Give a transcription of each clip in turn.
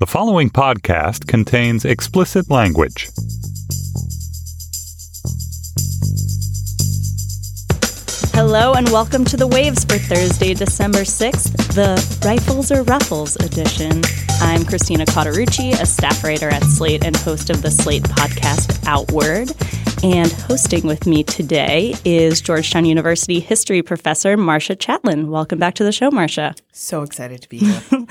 The following podcast contains explicit language. Hello and welcome to the Waves for Thursday, December 6th, the Rifles or Ruffles edition. I'm Christina Cauterucci, a staff writer at Slate and host of the Slate podcast Outward. And hosting with me today is Georgetown University history professor Marcia Chatelain. Welcome back to the show, Marcia. So excited to be here.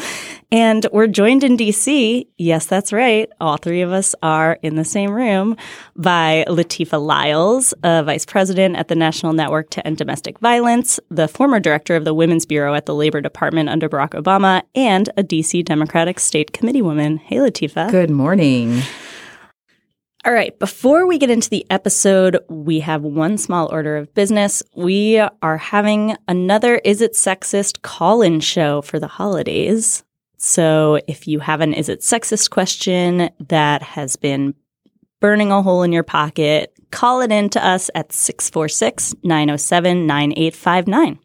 and we're joined in DC. Yes, that's right. All three of us are in the same room by Latifa Lyles, a vice president at the National Network to End Domestic Violence, the former director of the Women's Bureau at the Labor Department under Barack Obama, and a DC Democratic State Committee woman. Hey, Latifa. Good morning. All right, before we get into the episode, we have one small order of business. We are having another Is It Sexist call in show for the holidays. So if you have an Is It Sexist question that has been burning a hole in your pocket, call it in to us at 646 907 9859.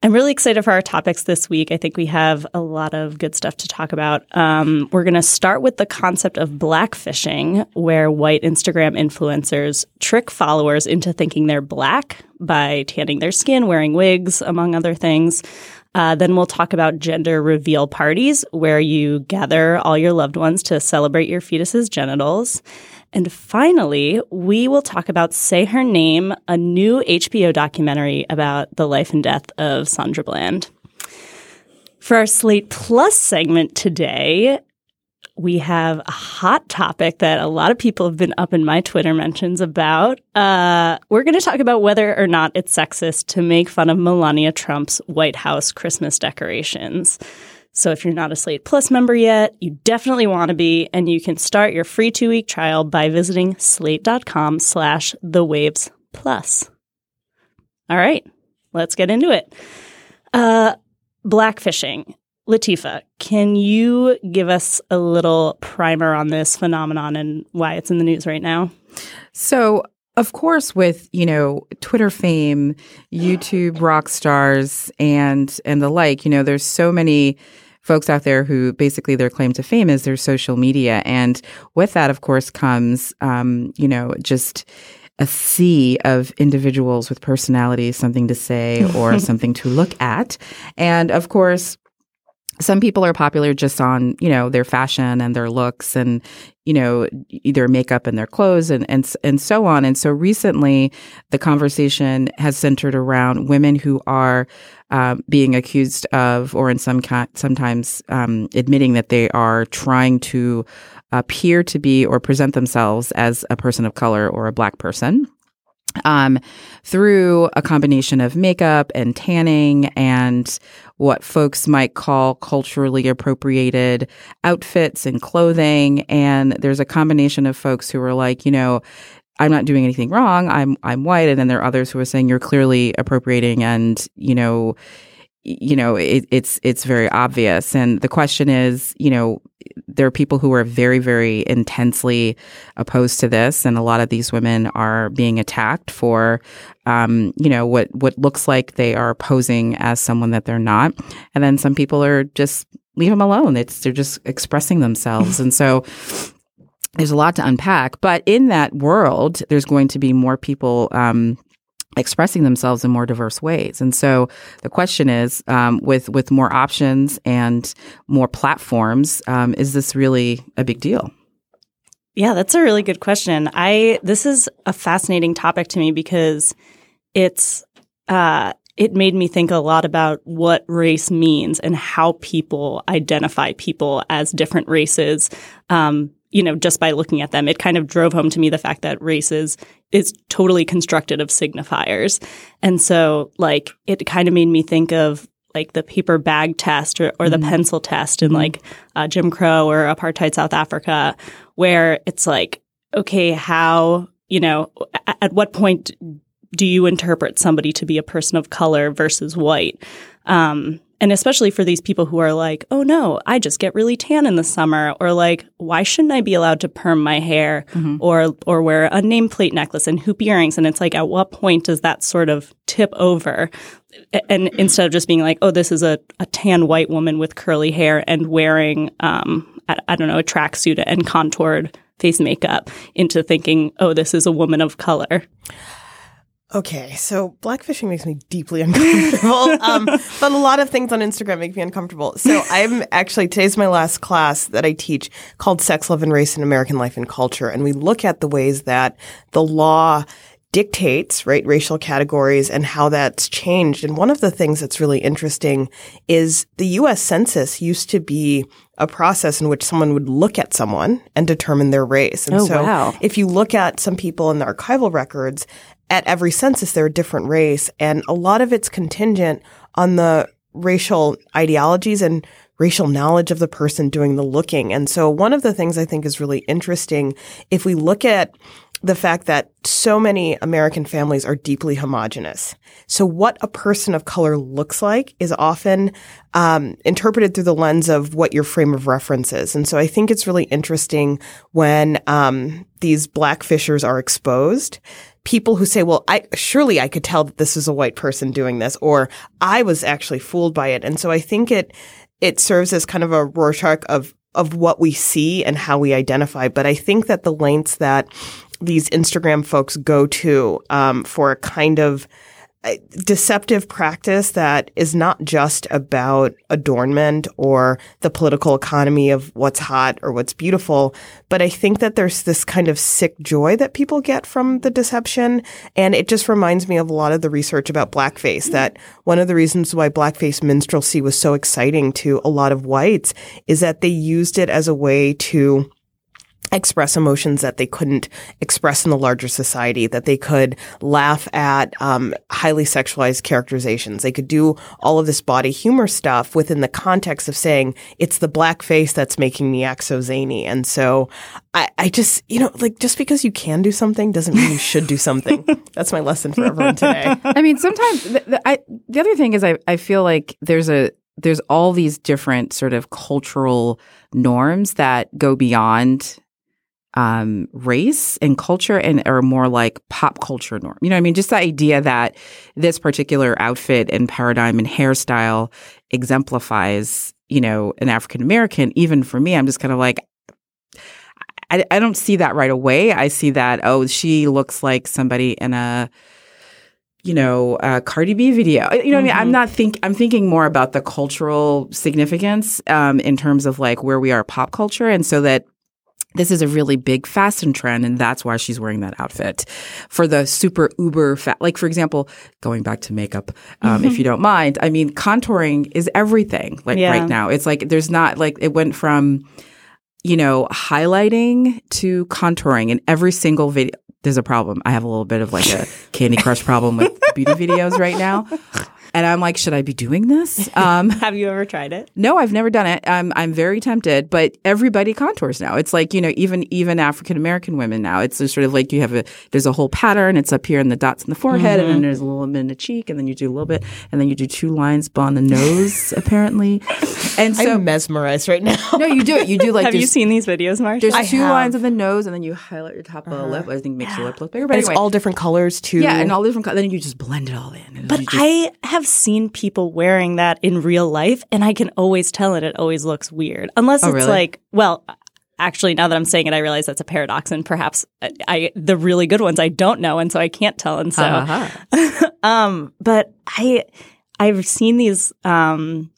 I'm really excited for our topics this week. I think we have a lot of good stuff to talk about. Um, we're going to start with the concept of blackfishing, where white Instagram influencers trick followers into thinking they're black by tanning their skin, wearing wigs, among other things. Uh, then we'll talk about gender reveal parties, where you gather all your loved ones to celebrate your fetus's genitals. And finally, we will talk about Say Her Name, a new HBO documentary about the life and death of Sandra Bland. For our Slate Plus segment today, we have a hot topic that a lot of people have been up in my Twitter mentions about. Uh, we're going to talk about whether or not it's sexist to make fun of Melania Trump's White House Christmas decorations. So if you're not a Slate Plus member yet, you definitely want to be, and you can start your free two-week trial by visiting slate.com slash the waves plus. All right, let's get into it. Uh, blackfishing. Latifa, can you give us a little primer on this phenomenon and why it's in the news right now? So, of course, with you know Twitter fame, YouTube rock stars, and and the like, you know, there's so many folks out there who basically their claim to fame is their social media, and with that, of course, comes um, you know just a sea of individuals with personalities, something to say or something to look at, and of course some people are popular just on you know their fashion and their looks and you know their makeup and their clothes and and and so on. And so recently the conversation has centered around women who are uh, being accused of or in some kind sometimes um, admitting that they are trying to appear to be or present themselves as a person of color or a black person um, through a combination of makeup and tanning and what folks might call culturally appropriated outfits and clothing. And there's a combination of folks who are like, you know, I'm not doing anything wrong. I'm I'm white, and then there are others who are saying you're clearly appropriating, and you know, you know, it, it's it's very obvious. And the question is, you know, there are people who are very, very intensely opposed to this, and a lot of these women are being attacked for, um, you know, what what looks like they are posing as someone that they're not, and then some people are just leave them alone. It's they're just expressing themselves, and so there's a lot to unpack. But in that world, there's going to be more people. Um, expressing themselves in more diverse ways. And so the question is, um, with with more options and more platforms, um, is this really a big deal? Yeah, that's a really good question. I this is a fascinating topic to me because it's uh, it made me think a lot about what race means and how people identify people as different races. Um, you know, just by looking at them, it kind of drove home to me the fact that races is totally constructed of signifiers. And so, like, it kind of made me think of like the paper bag test or, or mm-hmm. the pencil test in mm-hmm. like uh, Jim Crow or apartheid South Africa, where it's like, okay, how, you know, at, at what point do you interpret somebody to be a person of color versus white? Um, and especially for these people who are like, oh no, I just get really tan in the summer, or like, why shouldn't I be allowed to perm my hair mm-hmm. or or wear a nameplate necklace and hoop earrings? And it's like, at what point does that sort of tip over? And instead of just being like, oh, this is a, a tan white woman with curly hair and wearing um, I, I don't know, a tracksuit and contoured face makeup into thinking, oh, this is a woman of color. Okay, so blackfishing makes me deeply uncomfortable. um, but a lot of things on Instagram make me uncomfortable. So I'm actually today's my last class that I teach called Sex, Love, and Race in American Life and Culture, and we look at the ways that the law dictates, right, racial categories and how that's changed. And one of the things that's really interesting is the US Census used to be a process in which someone would look at someone and determine their race. And Oh, so wow. if you look at some people in the archival records, at every census they're a different race and a lot of it's contingent on the racial ideologies and racial knowledge of the person doing the looking. And so one of the things I think is really interesting if we look at the fact that so many American families are deeply homogenous. So what a person of color looks like is often um, interpreted through the lens of what your frame of reference is. And so I think it's really interesting when um, these black fishers are exposed. People who say, "Well, I surely I could tell that this is a white person doing this," or "I was actually fooled by it." And so I think it it serves as kind of a Rorschach of of what we see and how we identify. But I think that the lengths that these Instagram folks go to um, for a kind of deceptive practice that is not just about adornment or the political economy of what's hot or what's beautiful, but I think that there's this kind of sick joy that people get from the deception. And it just reminds me of a lot of the research about blackface that one of the reasons why blackface minstrelsy was so exciting to a lot of whites is that they used it as a way to express emotions that they couldn't express in the larger society, that they could laugh at um, highly sexualized characterizations. They could do all of this body humor stuff within the context of saying, it's the black face that's making me act so zany. And so I, I just, you know, like just because you can do something doesn't mean you should do something. that's my lesson for everyone today. I mean, sometimes the, the, I, the other thing is I, I feel like there's a there's all these different sort of cultural norms that go beyond um, race and culture and are more like pop culture norm. You know I mean? Just the idea that this particular outfit and paradigm and hairstyle exemplifies, you know, an African American, even for me, I'm just kind of like, I, I don't see that right away. I see that, oh, she looks like somebody in a, you know, a Cardi B video. You know what I mean? I'm not think I'm thinking more about the cultural significance um, in terms of like where we are pop culture, and so that this is a really big fashion trend, and that's why she's wearing that outfit for the super uber fat. Like for example, going back to makeup, um, if you don't mind. I mean, contouring is everything. Like Yeah. right now, it's like there's not like it went from you know, highlighting to contouring in every single video. There's a problem. I have a little bit of like a Candy Crush problem with beauty videos right now. And I'm like, should I be doing this? Um, Have you ever tried it? no, I've never done it. I'm I'm very tempted, but everybody contours now. It's like you know, even even African American women now. It's sort of like you have a there's a whole pattern. It's up here in the dots in the forehead, and then there's a little bit in the cheek, and then you do a little bit, and then you do two lines on the nose, apparently. And so I'm mesmerized right now. no, you do it. You do like Have you seen these videos, Marcia? there's I two have. lines on the nose, and then you highlight your top of the lip. I think it makes your lip look bigger. But And it's all different colors too. yeah, and all different. co- Then you just blend it all in. But just- I have seen people wearing that in real life, and I can always tell it. It always looks weird, unless Oh, it's really? like, well, actually, now that I'm saying it, I realize that's a paradox, and perhaps I, I the really good ones I don't know, and so I can't tell, and so, um, but I I've seen these um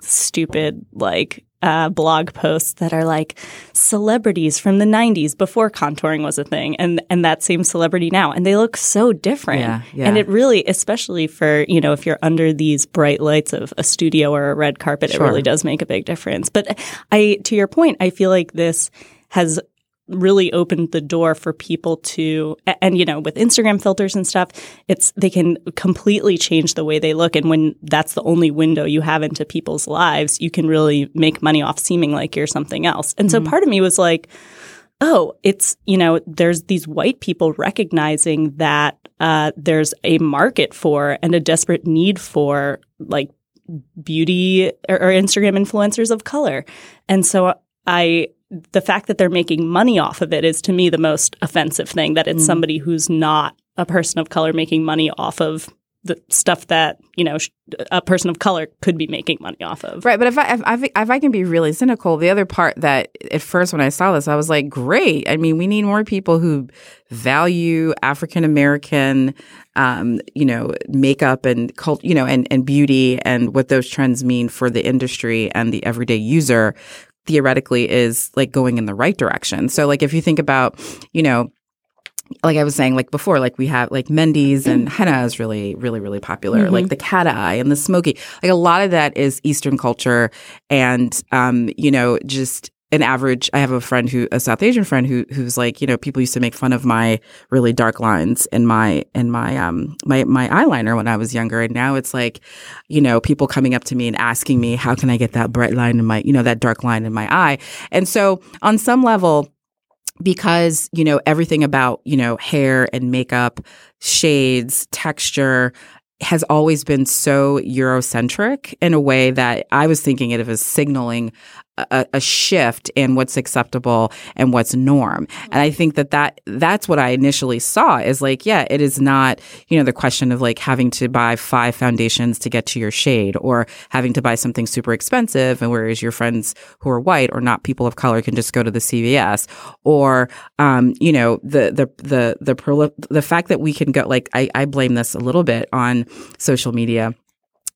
stupid like uh, blog posts that are like celebrities from the 90s before contouring was a thing and and that same celebrity now and they look so different Yeah, yeah. and it really especially for you know if you're under these bright lights of a studio or a red carpet Sure. it really does make a big difference but i to your point i feel like this has really opened the door for people to and you know with Instagram filters and stuff it's they can completely change the way they look. And when that's the only window you have into people's lives you can really make money off seeming like you're something else. And so part of me was like oh it's you know there's these white people recognizing that uh, there's a market for and a desperate need for like beauty or, or Instagram influencers of color. And so I the fact that they're making money off of it is to me the most offensive thing that it's somebody who's not a person of color making money off of the stuff that you know a person of color could be making money off of. Right, but if I, if I if I can be really cynical, the other part that at first when I saw this, I was like, great. I mean, we need more people who value African American, um, you know, makeup and cult, you know, and and beauty and what those trends mean for the industry and the everyday user. Theoretically, is like going in the right direction. So, like, if you think about, you know, like I was saying, like before, like we have like mehndis and henna is really, really, really popular. Mm-hmm. Like the cat eye and the smoky, like a lot of that is Eastern culture, and um, you know, just an average. I have a friend who, a South Asian friend who, who's like, you know, people used to make fun of my really dark lines in my in my um my my eyeliner when I was younger, and now it's like, you know, people coming up to me and asking me, how can I get that bright line in my, you know, that dark line in my eye, and so on some level because you know everything about you know hair and makeup shades texture has always been so eurocentric in a way that i was thinking it as signaling a, a, shift in what's acceptable and what's norm. And i think that that that's what i initially saw is like yeah it is not you know the question of like having to buy five foundations to get to your shade or having to buy something super expensive and whereas your friends who are white or not people of color can just go to the cvs or um, you know the the the the the fact that we can go like I, I blame this a little bit on social media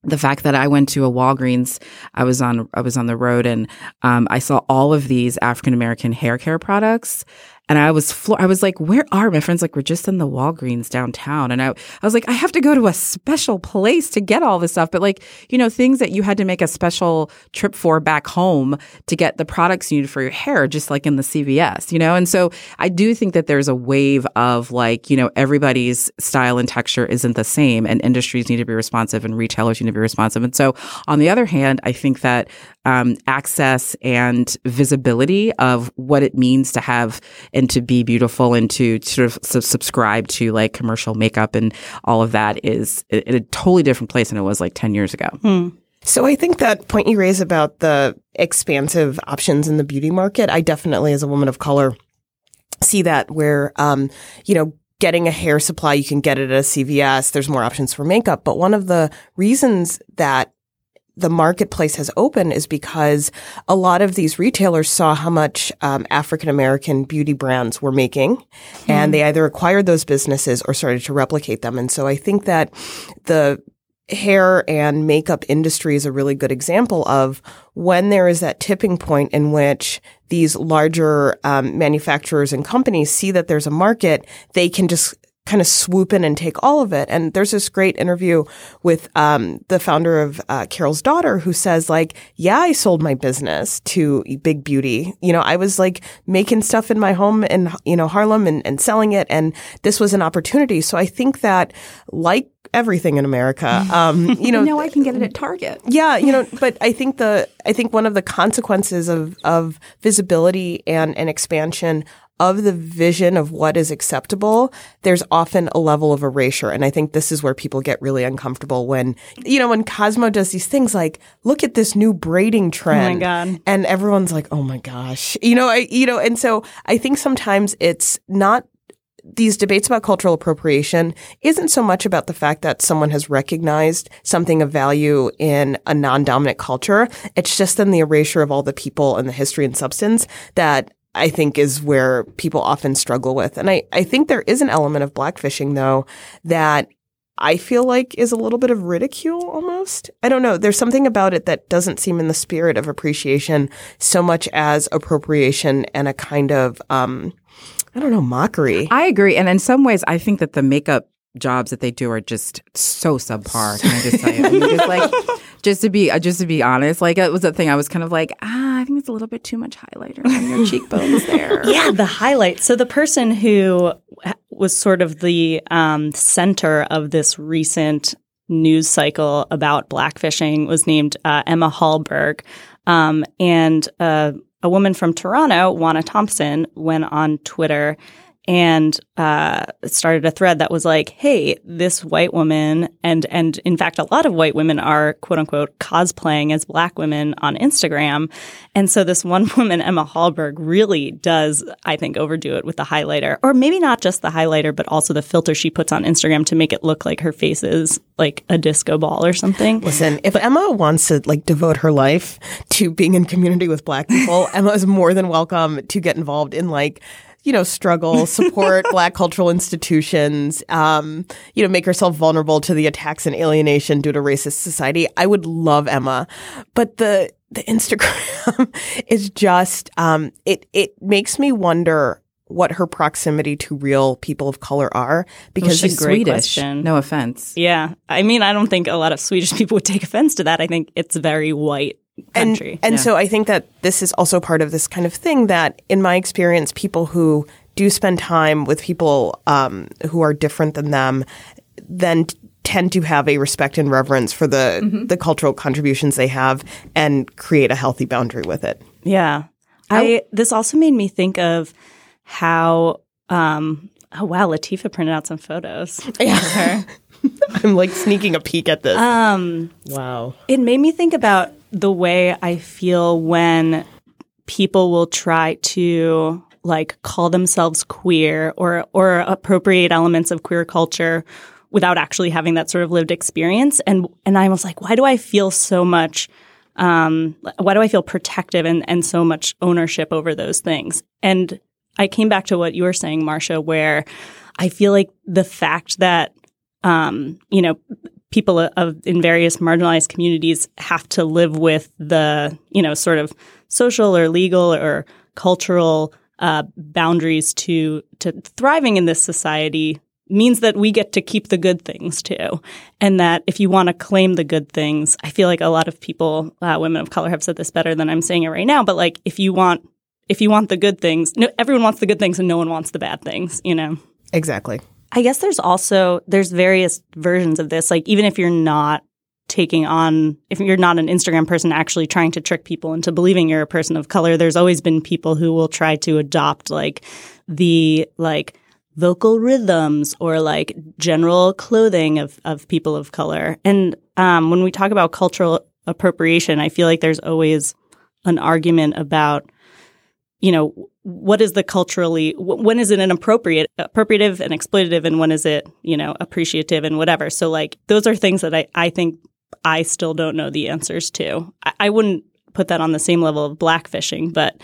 the fact that I went to a Walgreens, I was on I was on the road and um, I saw all of these African American hair care products, and I was flo- I was like, where are my friends? Like, we're just in the Walgreens downtown, and I I was like, I have to go to a special place to get all this stuff, but like you know things that you had to make a special trip for back home to get the products you need for your hair, just like in the CVS, you know, and so I do think that there's a wave of like you know everybody's style and texture isn't the same, and industries need to be responsive, and retailers need to be responsive, and so on the other hand, I think that um, access and visibility of what it means to have and to be beautiful and to sort of sub- subscribe to like commercial makeup and all of that is in a totally different place than it was like 10 years ago. So I think that point you raise about the expansive options in the beauty market, I definitely, as a woman of color, see that where, um, you know, getting a hair supply, you can get it at a CVS. There's more options for makeup. But one of the reasons that the marketplace has opened is because a lot of these retailers saw how much um, African American beauty brands were making, and they either acquired those businesses or started to replicate them. And so I think that the hair and makeup industry is a really good example of when there is that tipping point in which these larger um, manufacturers and companies see that there's a market, they can just kind of swoop in and take all of it. And there's this great interview with um, the founder of uh, Carol's daughter who says, like, yeah, I sold my business to Big Beauty. You know, I was like making stuff in my home in, you know, Harlem and, and selling it. And this was an opportunity. So I think that like everything in America, um, you know, now I can get it at Target. yeah, you know, but I think the I think one of the consequences of of visibility and and expansion of the vision of what is acceptable, there's often a level of erasure. And I think this is where people get really uncomfortable when, you know, when Cosmo does these things like, look at this new braiding oh trend. God. And everyone's like, oh my gosh. You know, I, you know, and so I think sometimes it's not these debates about cultural appropriation isn't so much about the fact that someone has recognized something of value in a non-dominant culture. It's just then the erasure of all the people and the history and substance that I think is where people often struggle with. And I, I think there is an element of blackfishing though that I feel like is a little bit of ridicule almost. I don't know. There's something about it that doesn't seem in the spirit of appreciation so much as appropriation and a kind of, um, I don't know, mockery. I agree. And in some ways, I think that the makeup jobs that they do are just so subpar. Can I just tell you? I mean, just like, just to be, uh, just to be honest, like it was a thing. I was kind of like, ah, I think it's a little bit too much highlighter on your cheekbones there. Yeah, the highlight. So the person who was sort of the um, center of this recent news cycle about blackfishing was named uh, Emma Hallberg, um, and uh, a woman from Toronto, Wanna Thompson, went on Twitter and uh, started a thread that was like, "Hey, this white woman, and and in fact, a lot of white women are quote unquote cosplaying as black women on Instagram." And so this one woman, Emma Hallberg, really does, I think, overdo it with the highlighter, or maybe not just the highlighter, but also the filter she puts on Instagram to make it look like her face is like a disco ball or something. Listen, if Emma wants to like devote her life to being in community with black people, Emma is more than welcome to get involved in like you know, struggle, support black cultural institutions, um, you know, make herself vulnerable to the attacks and alienation due to racist society. I would love Emma. But the the Instagram is just um, it it makes me wonder what her proximity to real people of color are because she's great Swedish. question. No offense. Yeah, I mean, I don't think a lot of Swedish people would take offense to that. I think it's very white and, country. And Yeah. so I think that this is also part of this kind of thing that, in my experience, people who do spend time with people um, who are different than them then t- tend to have a respect and reverence for the Mm-hmm. the cultural contributions they have and create a healthy boundary with it. Yeah. I this also made me think of how um oh wow, Latifa printed out some photos. Yeah. I'm like sneaking a peek at this. Um wow. it made me think about the way I feel when people will try to like call themselves queer or or appropriate elements of queer culture without actually having that sort of lived experience and and I was like why do I feel so much um, why do I feel protective and, and so much ownership over those things? And I came back to what you were saying, Marcia, where I feel like the fact that, um, you know, people of in various marginalized communities have to live with the, you know, sort of social or legal or cultural uh, boundaries to to thriving in this society means that we get to keep the good things too. And that if you want to claim the good things, I feel like a lot of people, uh, women of color have said this better than I'm saying it right now, but like if you want, if you want the good things, no, everyone wants the good things and no one wants the bad things, you know? Exactly. I guess there's also, there's various versions of this. Like even if you're not taking on, if you're not an Instagram person actually trying to trick people into believing you're a person of color, there's always been people who will try to adopt like the, like, vocal rhythms or like general clothing of, of people of color. And um, when we talk about cultural appropriation, I feel like there's always an argument about, you know, what is the culturally, when is it an appropriate, appropriative and exploitative, and when is it, you know, appreciative and whatever. So like those are things that I, I think I still don't know the answers to. I, I wouldn't put that on the same level of blackfishing, but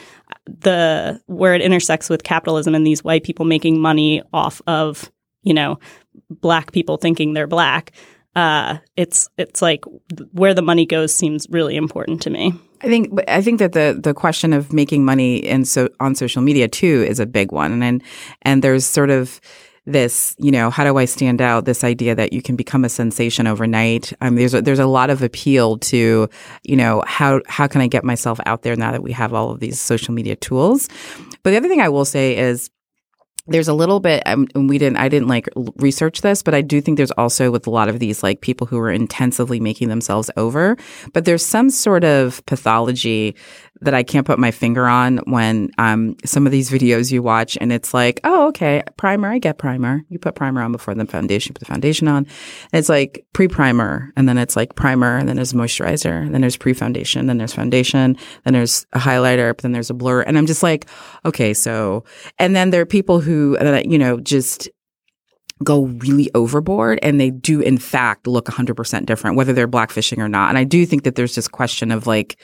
the where it intersects with capitalism and these white people making money off of you know black people thinking they're black uh it's it's like where the money goes seems really important to me I think I think that the the question of making money in so on social media too is a big one, and and, there's sort of this, you know, how do I stand out? This idea that you can become a sensation overnight. Um, there's a, there's a lot of appeal to, you know, how how can I get myself out there now that we have all of these social media tools? But the other thing I will say is there's a little bit um, and we didn't i didn't like research this but i do think there's also with a lot of these like people who are intensively making themselves over but there's some sort of pathology that i can't put my finger on when um some of these videos you watch and it's like oh okay primer i get primer. You put primer on before the foundation put the foundation on. And it's like pre-primer and then it's like primer and then there's moisturizer and then there's pre-foundation then there's foundation then there's a highlighter but then there's a blur and i'm just like okay so and then there are people who you know just go really overboard and they do in fact look 100% different whether they're blackfishing or not. And i do think that there's this question of like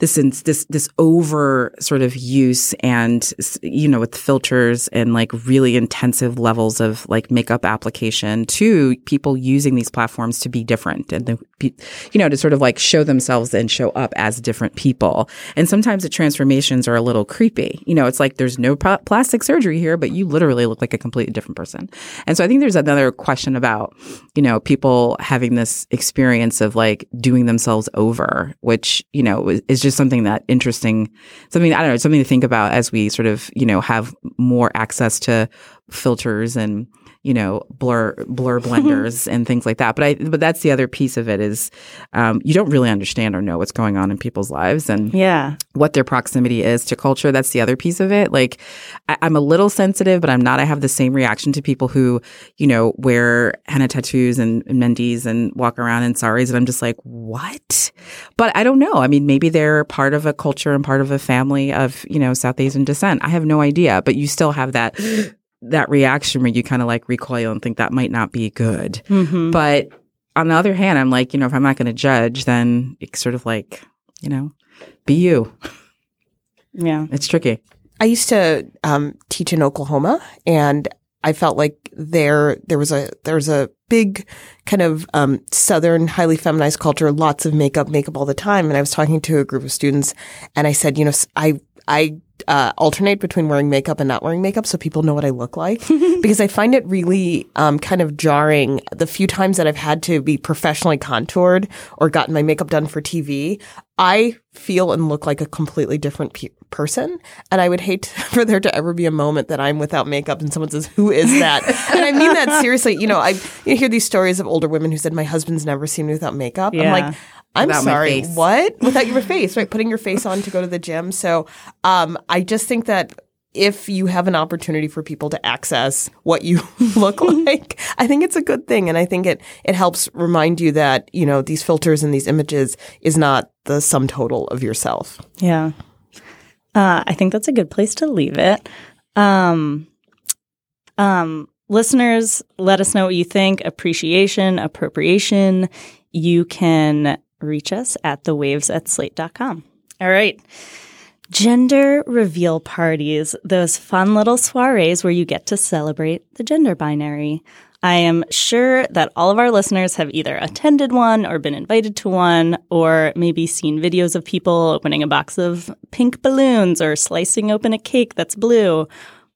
this this this over sort of use and you know with filters and like really intensive levels of like makeup application to people using these platforms to be different and the, you know to sort of like show themselves and show up as different people. And sometimes the transformations are a little creepy. You know it's like there's no pl- plastic surgery here but you literally look like a completely different person. And so i think there's another question about you know people having this experience of like doing themselves over which you know is, is just something that interesting something i don't know something to think about as we sort of you know have more access to filters and you know, blur blur blenders and things like that. But I but that's the other piece of it is um, you don't really understand or know what's going on in people's lives and Yeah. what their proximity is to culture. That's the other piece of it. Like I, I'm a little sensitive, but I'm not. I have the same reaction to people who, you know, wear henna tattoos and, and mehndis and walk around in saris, and I'm just like, what? But I don't know. I mean, maybe they're part of a culture and part of a family of, you know, South Asian descent. I have no idea, but you still have that that reaction where you kind of like recoil and think that might not be good. Mm-hmm. But on the other hand, I'm like, you know, if I'm not going to judge, then it's sort of like, you know, be you. Yeah. It's tricky. I used to um, teach in Oklahoma, and I felt like there there was a there was a big kind of um, southern highly feminized culture, lots of makeup, makeup all the time. And I was talking to a group of students, and I said, you know, s- I I uh, alternate between wearing makeup and not wearing makeup, so people know what I look like, because I find it really um, kind of jarring. The few times that I've had to be professionally contoured or gotten my makeup done for TV, I feel and look like a completely different pe- person. And I would hate for there to ever be a moment that I'm without makeup and someone says, Who is that? and I mean that seriously. You know, I you hear these stories of older women who said, My husband's never seen me without makeup. I'm like, I'm sorry, what? Without your face, right? Putting your face on to go to the gym. So um, I just think that if you have an opportunity for people to access what you look like, I think it's a good thing. And I think it, it helps remind you that, you know, these filters and these images is not the sum total of yourself. Yeah. Uh, I think that's a good place to leave it. Um, um, listeners, let us know what you think. Appreciation, appropriation. You can reach us at the waves at slate.com. All right. Gender reveal parties, those fun little soirees where you get to celebrate the gender binary. I am sure that all of our listeners have either attended one or been invited to one, or maybe seen videos of people opening a box of pink balloons or slicing open a cake that's blue.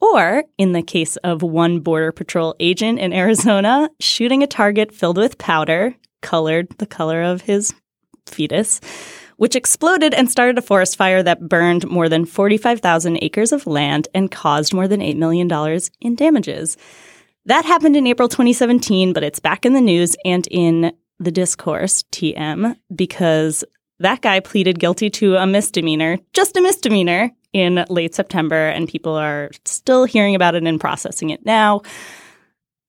Or, in the case of one Border Patrol agent in Arizona, shooting a target filled with powder, colored the color of his fetus, which exploded and started a forest fire that burned more than 45,000 acres of land and caused more than $8 million in damages. That happened in April 2017, but it's back in the news and in the discourse, TM, because that guy pleaded guilty to a misdemeanor, just a misdemeanor, in late September, and people are still hearing about it and processing it now.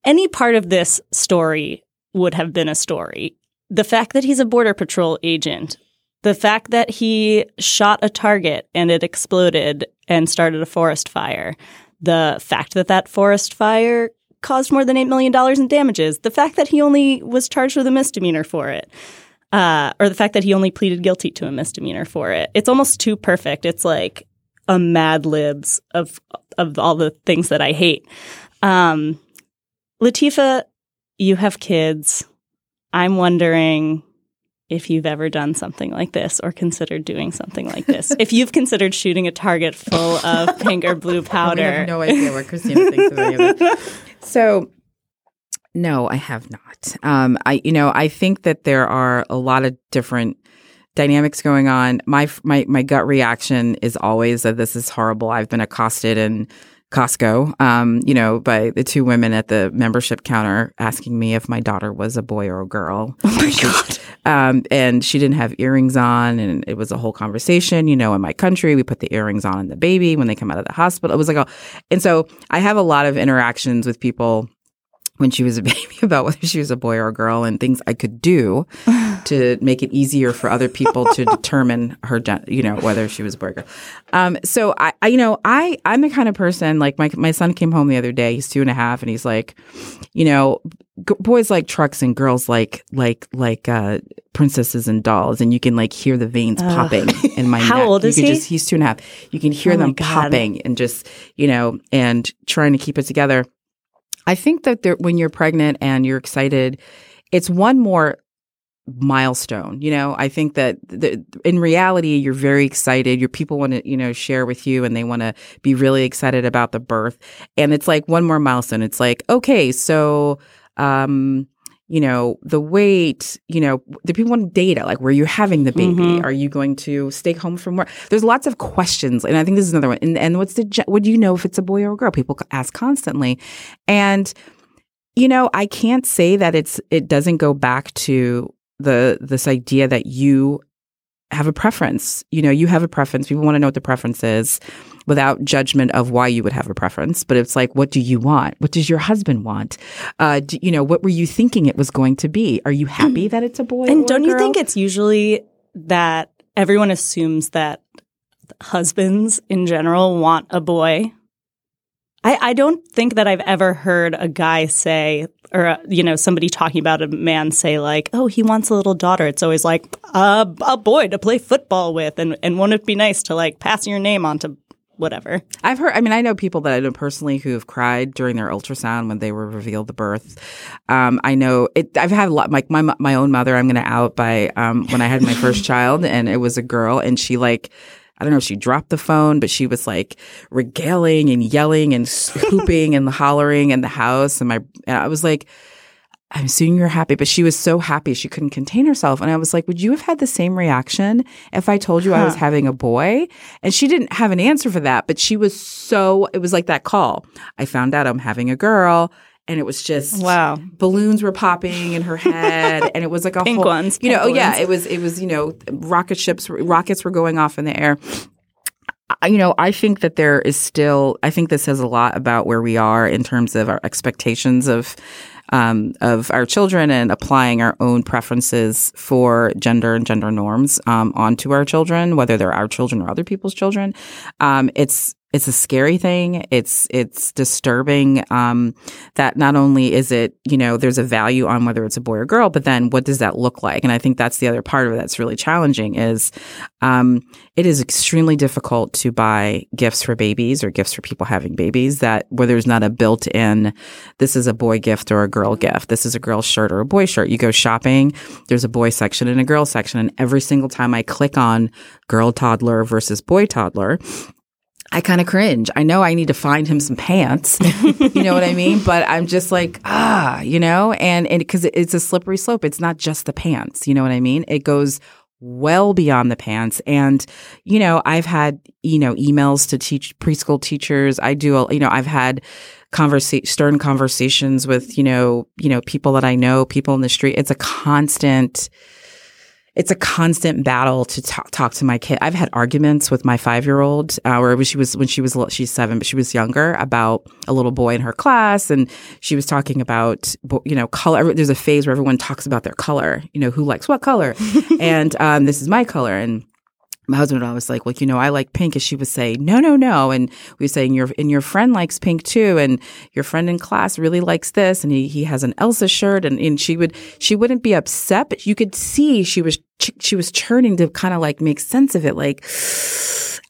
Any part of this story would have been a story. The fact that he's a Border Patrol agent, the fact that he shot a target and it exploded and started a forest fire, the fact that that forest fire caused more than $8 million in damages, the fact that he only was charged with a misdemeanor for it, uh, or the fact that he only pleaded guilty to a misdemeanor for it. It's almost too perfect. It's like a mad libs of of all the things that I hate. Um, Latifa, you have kids. I'm wondering if you've ever done something like this or considered doing something like this. if you've considered shooting a target full of pink or blue We powder. have no idea what Christina thinks of any of it. So, no, I have not. Um, I, you know, I think that there are a lot of different dynamics going on. My my my gut reaction is always that this is horrible. I've been accosted in Costco, um, you know, by the two women at the membership counter asking me if my daughter was a boy or a girl. oh my God. Um, and she didn't have earrings on, and it was a whole conversation. You know, in my country, we put the earrings on in the baby when they come out of the hospital. It was like a, and so I have a lot of interactions with people when she was a baby about whether she was a boy or a girl and things I could do to make it easier for other people to determine her, you know, whether she was a boy or girl. Um, so I, I, you know, I, I'm the kind of person like my my son came home the other day. He's two and a half, and he's like, you know, g- boys like trucks and girls like like like uh, princesses and dolls, and you can like hear the veins popping in my How neck. old you is can he? Just, he's two and a half. You can hear Oh them popping and just you know and trying to keep it together. I think that there, when you're pregnant and you're excited, it's one more milestone. You know, I think that the, in reality, you're very excited. Your people want to, you know, share with you and they want to be really excited about the birth. And it's like one more milestone. It's like, okay, so, um, you know, the weight, you know, the people want data, like where you're having the baby. Mhm. Are you going to stay home from work? There's lots of questions. And I think this is another one. And, and what's the, what do you know if it's a boy or a girl? People ask constantly. And you know, I can't say that it's it doesn't go back to the this idea that you have a preference. You know, you have a preference. People want to know what the preference is without judgment of why you would have a preference. But it's like, what do you want? What does your husband want? Uh, do, you know, what were you thinking it was going to be? Are you happy that it's a boy? And don't you think it's usually that everyone assumes that husbands in general want a boy? I, I don't think that I've ever heard a guy say, or uh, you know, somebody talking about a man say like, "Oh, he wants a little daughter." It's always like uh, a boy to play football with, and and wouldn't it be nice to like pass your name on to whatever? I've heard. I mean, I know people that I know personally who have cried during their ultrasound when they were revealed the birth. Um, I know it. I've had a lot. Like my my own mother, I'm going to out by um, when I had my first child, and it was a girl, and she like. I don't know if she dropped the phone, but she was like regaling and yelling and hooping and hollering in the house. And my, and I was like, I'm assuming you're happy, but she was so happy she couldn't contain herself. And I was like, would you have had the same reaction if I told you I was having a boy? And she didn't have an answer for that, but she was so, it was like that call. I found out I'm having a girl. And it was just Wow. balloons were popping in her head, and it was like a Pink whole, ones, You know, oh yeah, balloons. it was it was you know rocket ships, rockets were going off in the air. I- you know, I think that there is still. I think this says a lot about where we are in terms of our expectations of um, of our children and applying our own preferences for gender and gender norms um, onto our children, whether they're our children or other people's children. Um, it's it's a scary thing. It's it's disturbing um, that not only is it you know there's a value on whether it's a boy or girl, but then what does that look like? And I think that's the other part of it that's really challenging is um, it is extremely difficult to buy gifts for babies or gifts for people having babies that where there's not a built-in this is a boy gift or a girl gift. This is a girl shirt or a boy shirt. You go shopping, there's a boy section and a girl section, and every single time I click on girl toddler versus boy toddler. I kind of cringe. I know I need to find him some pants. you know what I mean? But I'm just like, ah, you know, and and because it's a slippery slope. It's not just the pants. You know what I mean? It goes well beyond the pants. And you know, I've had you know emails to teach preschool teachers. I do, you know, I've had conversa- stern conversations with you know you know people that I know, people in the street. It's a constant it's a constant battle to talk, talk to my kid. I've had arguments with my five year old, uh, where she was when she was she's seven, but she was younger about a little boy in her class, and she was talking about you know color. There's a phase where everyone talks about their color, you know who likes what color, and um, this is my color, and my husband and I was like, well, you know, I like pink. And she would say, no, no, no. And we were saying, your, and your friend likes pink too. And your friend in class really likes this. And he, he has an Elsa shirt. And, and she would, she wouldn't be upset, but you could see she was, she was churning to kind of like make sense of it. Like,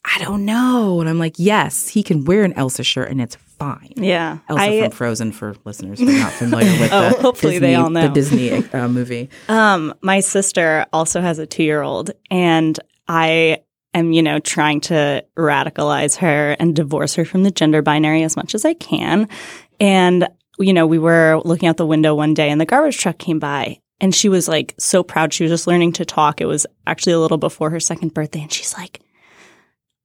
I don't know. And I'm like, yes, he can wear an Elsa shirt and it's fine. Yeah, Elsa I from Frozen for listeners who are not familiar with Oh, the hopefully Disney, they all know. the Disney uh, movie. Um, my sister also has a two year old, and I am, you know, trying to radicalize her and divorce her from the gender binary as much as I can. And, you know, we were looking out the window one day and the garbage truck came by. And she was like so proud. She was just learning to talk. It was actually a little before her second birthday. And she's like,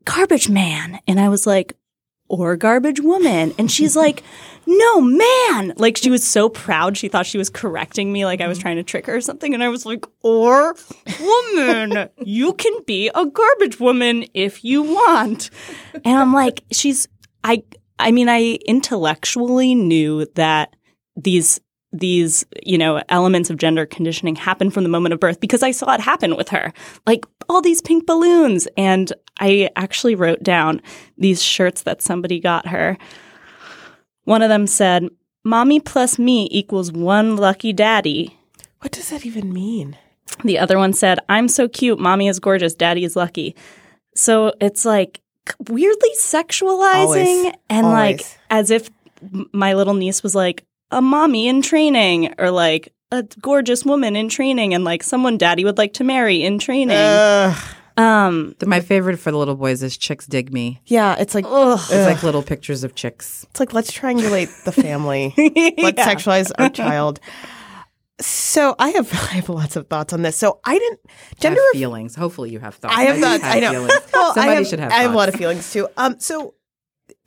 garbage man. And I was like, or garbage woman. And she's like, no, man. Like she was so proud. She thought she was correcting me, like I was trying to trick her or something. And I was like, or woman. You can be a garbage woman if you want. And I'm like, she's, I, I mean, I intellectually knew that these these you know elements of gender conditioning happen from the moment of birth because I saw it happen with her. Like all these pink balloons. And I actually wrote down these shirts that somebody got her. One of them said mommy plus me equals one lucky daddy. What does that even mean? the other one said I'm so cute. Mommy is gorgeous. Daddy is lucky. So it's like weirdly sexualizing Always. and like as if my little niece was like a mommy in training or like a gorgeous woman in training and like someone daddy would like to marry in training. Ugh. um The- My favorite for the little boys is chicks dig me. yeah, it's like It's like little pictures of chicks. it's like let's triangulate the family. Let's Yeah. sexualize our child. So I have I have lots of thoughts on this. So I didn't Gender gender. feelings. Hopefully, you have thoughts. I have just thoughts. have I know. feelings. Well, Somebody I have, should have. I have a lot of feelings too. Um, so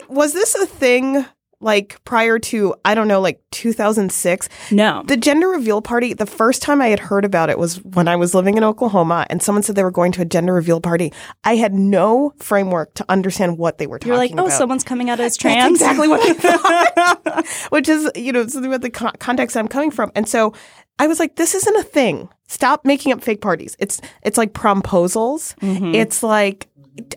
was this a thing like prior to I don't know, like 2006. No. The gender reveal party, the first time I had heard about it was when I was living in Oklahoma and someone said they were going to a gender reveal party. I had no framework to understand what they were talking about. You're like, oh, about. someone's coming out as That's trans. exactly what I thought, which is, you know, something about the co- context I'm coming from. And so I was like, this isn't a thing. Stop making up fake parties. It's it's like promposals. Mm-hmm. It's like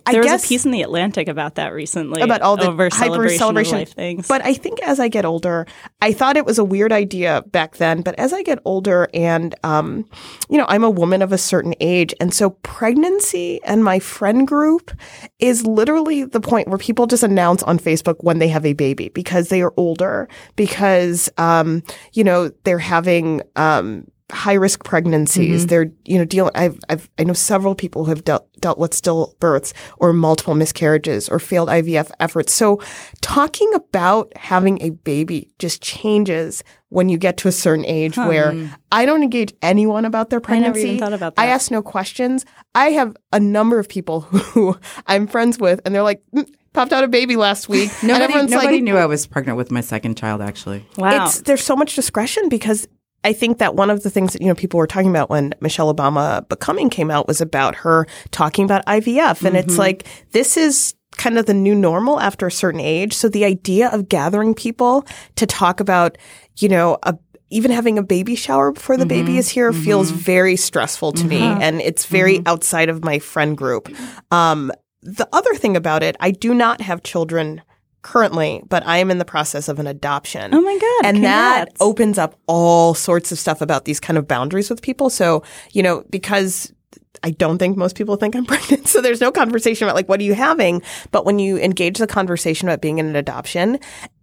I. There was a piece in the Atlantic about that recently. about all the over hyper celebration, things. But I think as I get older, I thought it was a weird idea back then. But as I get older, and um, you know, I'm a woman of a certain age, and so pregnancy and my friend group is literally the point where people just announce on Facebook when they have a baby because they are older, because um, you know they're having um, high risk pregnancies. They're you know dealing. I've, I've I know several people who have dealt dealt with stillbirths or multiple miscarriages or failed IVF efforts. So talking about having a baby just changes when you get to a certain age where I don't engage anyone about their I never pregnancy. even thought about I ask no questions. I have a number of people who I'm friends with, and they're like. "Mm, Popped out a baby last week. and Nobody, everyone's nobody like, knew I was pregnant with my second child, actually. wow. it's there's so much discretion because I think that one of the things that you know people were talking about when Michelle Obama becoming came out was about her talking about IVF and it's mm-hmm. like this is kind of the new normal after a certain age. So the idea of gathering people to talk about you know a even having a baby shower before the baby mm-hmm. is here mm-hmm. feels very stressful to me. Uh-huh. And it's very outside of my friend group. Um the other thing about it I do not have children currently but I am in the process of an adoption oh my god! and that opens up all sorts of stuff about these kind of boundaries with people. So, you know, because I don't think most people think I'm pregnant. So there's no conversation about like, what are you having? But when you engage the conversation about being in an adoption,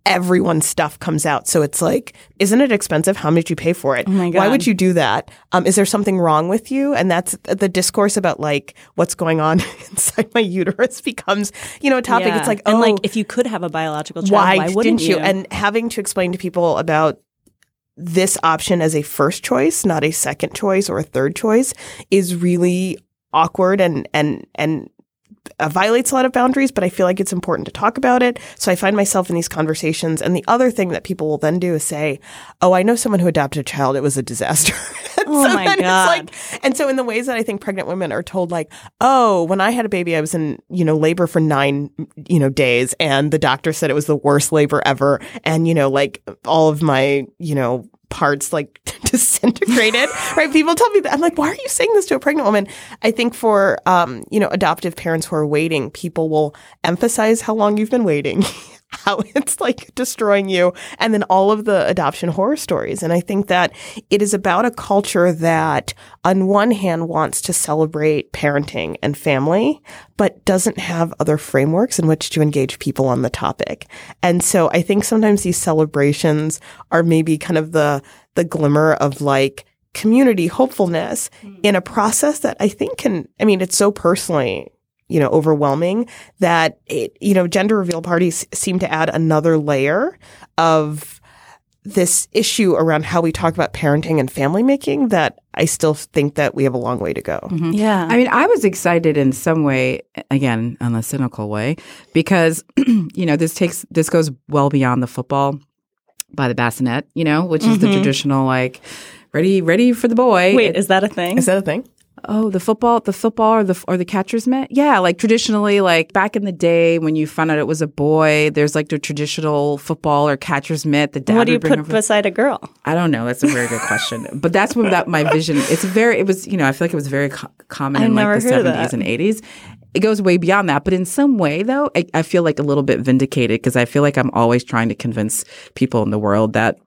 everyone's stuff comes out. So it's like, isn't it expensive? How much you pay for it? Oh Why would you do that? Um, is there something wrong with you? And that's the discourse about like what's going on inside my uterus becomes, you know, a topic. Yeah. It's like, and oh, like if you could have a biological child, why, why, wouldn't didn't you? And having to explain to people about this option as a first choice, not a second choice or a third choice, is really awkward and and and uh, violates a lot of boundaries. But I feel like it's important to talk about it. So I find myself in these conversations. And the other thing that people will then do is say, "Oh, I know someone who adopted a child. It was a disaster." Oh So my then it's God. like- and so in the ways that I think pregnant women are told, like, oh, when I had a baby, I was in, you know, labor for nine, you know, days and the doctor said it was the worst labor ever. And, you know, like all of my, you know, parts like disintegrated, right? People tell me that. I'm like, why are you saying this to a pregnant woman? I think for, um, you know, adoptive parents who are waiting, people will emphasize how long you've been waiting. How it's like destroying you, and then all of the adoption horror stories. And I think that it is about a culture that, on one hand, wants to celebrate parenting and family, but doesn't have other frameworks in which to engage people on the topic. And so I think sometimes these celebrations are maybe kind of the the glimmer of like community hopefulness hmm. in a process that I think can, I mean, it's so personally you know, overwhelming that it, you know, gender reveal parties seem to add another layer of this issue around how we talk about parenting and family making that I still think that we have a long way to go. Mm-hmm. yeah. I mean, I was excited in some way, again, on a cynical way, because you know this takes this goes well beyond the football by the bassinet, you know, which is the mm-hmm. traditional like ready, ready for the boy. Wait, is that a thing? Is that a thing? Oh, the football, the football, or the or the catcher's mitt. Yeah, like traditionally, like back in the day when you found out it was a boy, there's like the traditional football or catcher's mitt. The dad what do you put over. beside a girl? I don't know. That's a very good question. But that's when that my vision. It's very. It was. You know. I feel like it was very co- common I've in like the seventies and eighties. It goes way beyond that. But in some way, though, I, I feel like a little bit vindicated because I feel like I'm always trying to convince people in the world that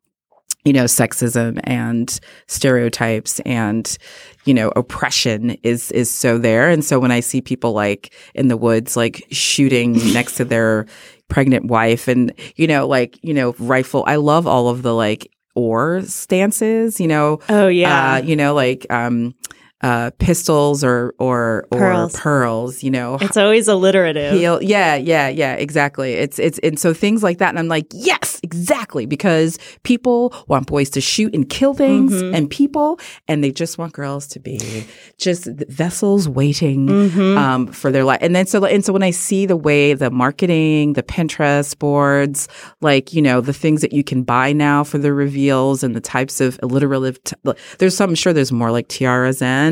you know sexism and stereotypes and you know oppression is is so there and so when i see people like in the woods like shooting next to their pregnant wife and you know like you know rifle i love all of the like or stances you know Oh yeah. uh, you know like um uh, pistols or or or Pearls. pearls. You know, It's always alliterative. Heal. Yeah, yeah, yeah, exactly. It's it's and so things like that, and I'm like, yes, exactly, because people want boys to shoot and kill things Mm-hmm. and people, and they just want girls to be just vessels waiting Mm-hmm. um, for their life. And then so and so when I see the way the marketing, the Pinterest boards, like you know the things that you can buy now for the reveals and the types of alliterative, t- there's some. I'm sure there's more like tiaras and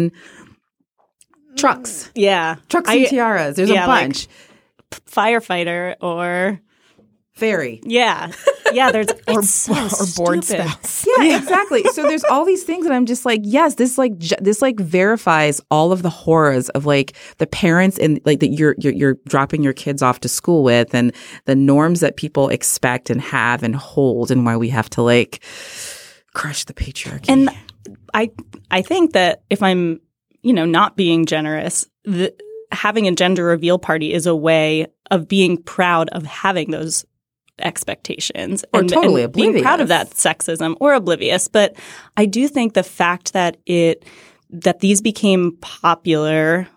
trucks. Mm, yeah. Trucks I- and tiaras. There's yeah, a like- bunch. Firefighter or Fairy. yeah. Yeah, there's or, so or board stupid. spouse. Yeah, exactly. So there's all these things, and I'm just like, yes, this like ju- this like verifies all of the horrors of like the parents and like that you're, you're you're dropping your kids off to school with, and the norms that people expect and have and hold, and why we have to like crush the patriarchy. And I I think that if I'm, you know, not being generous, the, having a gender reveal party is a way of being proud of having those expectations Or and, totally and being proud of that sexism or oblivious. But I do think the fact that it that these became popular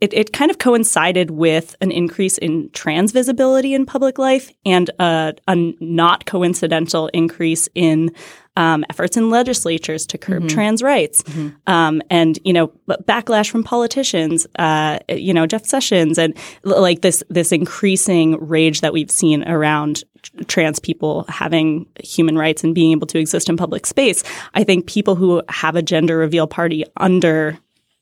it, it kind of coincided with an increase in trans visibility in public life and a, a not coincidental increase in um, efforts in legislatures to curb trans rights, um, and you know backlash from politicians, uh, you know Jeff Sessions, and like this this increasing rage that we've seen around trans people having human rights and being able to exist in public space. I think people who have a gender reveal party under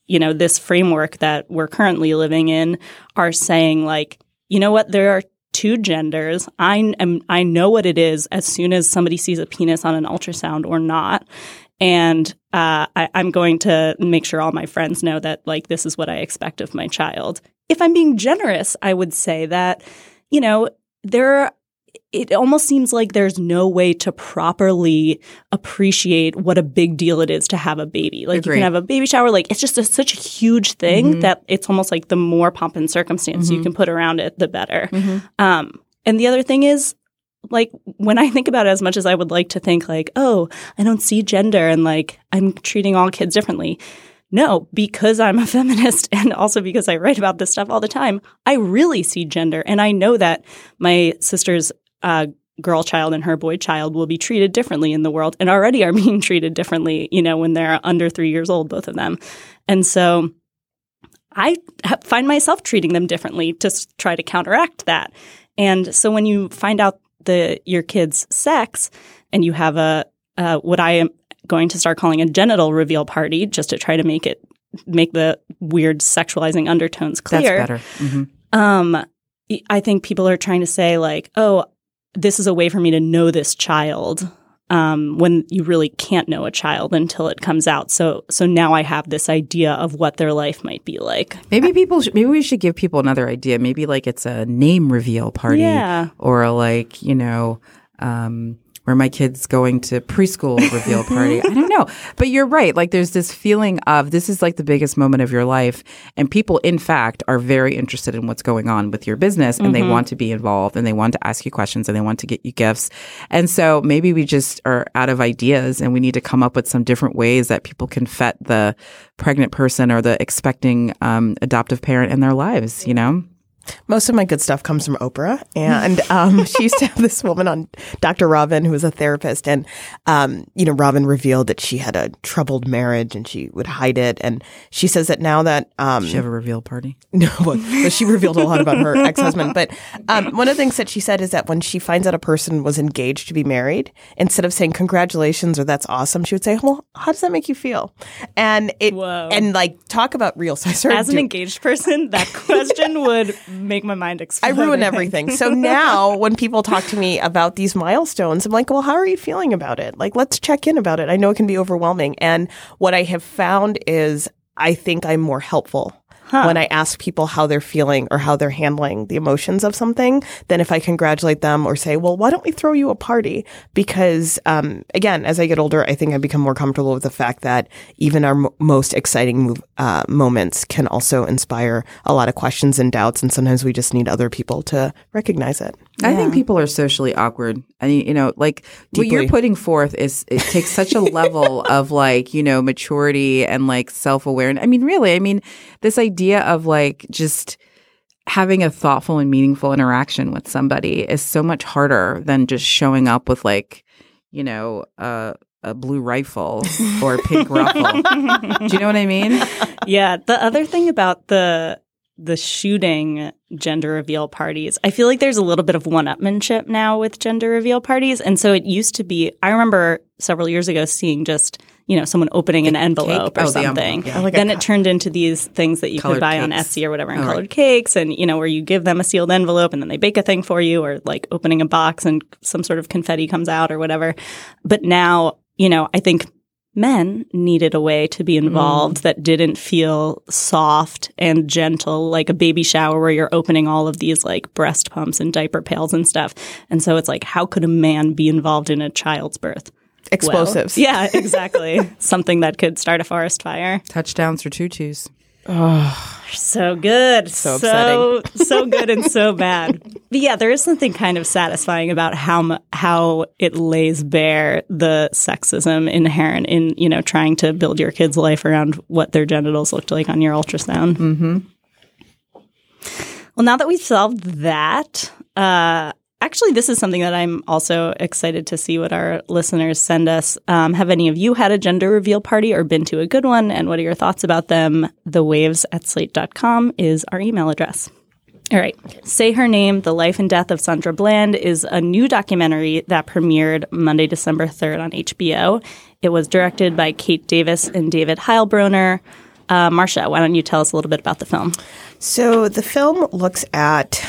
you know, this framework that we're currently living in are saying like, you know what, there are two genders. I am I know what it is as soon as somebody sees a penis on an ultrasound or not. And uh, I, I'm going to make sure all my friends know that like this is what I expect of my child. If I'm being generous, I would say that, you know, there it almost seems like there's no way to properly appreciate what a big deal it is to have a baby. Like you can have a baby shower, like it's just a, such a huge thing mm-hmm. that it's almost like the more pomp and circumstance you mm-hmm. can put around it, the better. Mm-hmm. Um, and the other thing is, like when I think about it, as much as I would like to think, like, oh, I don't see gender and like I'm treating all kids differently. No, because I'm a feminist and also because I write about this stuff all the time, I really see gender. And I know that my sister's uh, girl child and her boy child will be treated differently in the world and already are being treated differently, you know, when they're under three years old, both of them. And so I find myself treating them differently to try to counteract that. And so when you find out the your kid's sex and you have a uh, what I am going to start calling a genital reveal party just to try to make it make the weird sexualizing undertones That's clear. better. Mhm. Um, I think people are trying to say like, oh, this is a way for me to know this child. Um, when you really can't know a child until it comes out. So, so now I have this idea of what their life might be like. Maybe people. Should, maybe we should give people another idea. Maybe like it's a name reveal party, Yeah. or like you know, um, where my kid's going to preschool reveal party. I don't know, but you're right. Like there's this feeling of this is like the biggest moment of your life, and people, in fact, are very interested in what's going on with your business, and they want to be involved, and they want to ask you questions, and they want to get you gifts. And so maybe we just are out of ideas, and we need to come up with some different ways that people can fet the pregnant person or the expecting um, adoptive parent in their lives. You know. Most of my good stuff comes from Oprah, and um, she used to have this woman on Dr. Robin, who was a therapist, and um, you know, Robin revealed that she had a troubled marriage and she would hide it, and she says that now that um, She have a reveal party. no, but she revealed a lot about her ex husband. But um, one of the things that she said is that when she finds out a person was engaged to be married, instead of saying congratulations or that's awesome, she would say, "Well, how does that make you feel?" And it Whoa. and like talk about real. So I started As an doing- engaged person, that question would make my mind explode. I ruin everything. So now when people talk to me about these milestones, I'm like, well, how are you feeling about it? Like, let's check in about it. I know it can be overwhelming. And what I have found is I think I'm more helpful when I ask people how they're feeling or how they're handling the emotions of something than if I congratulate them or say, well, why don't we throw you a party? Because, um, again, as I get older, I think I become more comfortable with the fact that even our m- most exciting move, uh, moments can also inspire a lot of questions and doubts. And sometimes we just need other people to recognize it. I think people are socially awkward. I mean, you know, like what you're putting forth is it takes such a level of like, you know, maturity and like self awareness. I mean, really, I mean, this idea of like just having a thoughtful and meaningful interaction with somebody is so much harder than just showing up with like, you know, a blue rifle or a pink ruffle. Do you know what I mean? yeah. The other thing about the the shooting gender reveal parties, I feel like there's a little bit of one upmanship now with gender reveal parties. And so it used to be I remember several years ago seeing just, you know, someone opening an envelope or Oh, the envelope, something. yeah. Like then it turned into these things that you could buy on. Etsy or whatever and right. colored cakes and, you know, where you give them a sealed envelope and then they bake a thing for you or like opening a box and some sort of confetti comes out or whatever. But now, you know, I think men needed a way to be involved that didn't feel soft and gentle like a baby shower where you're opening all of these like breast pumps and diaper pails and stuff. And so it's like, how could a man be involved in a child's birth? Well, Explosives. yeah, exactly. Something that could start a forest fire. Touchdowns for tutus. Oh, so good. So so, so good and so bad. But yeah, there is something kind of satisfying about how how it lays bare the sexism inherent in, you know, trying to build your kid's life around what their genitals looked like on your ultrasound. Mm-hmm. Well, now that we've solved that, uh, actually, this is something that I'm also excited to see what our listeners send us. Um, have any of you had a gender reveal party or been to a good one? And what are your thoughts about them? The waves at slate.com is our email address. All right. Say Her Name, The Life and Death of Sandra Bland is a new documentary that premiered Monday, December 3rd on HBO. It was directed by Kate Davis and David Heilbroner. Uh, Marcia, why don't you tell us a little bit about the film? So the film looks at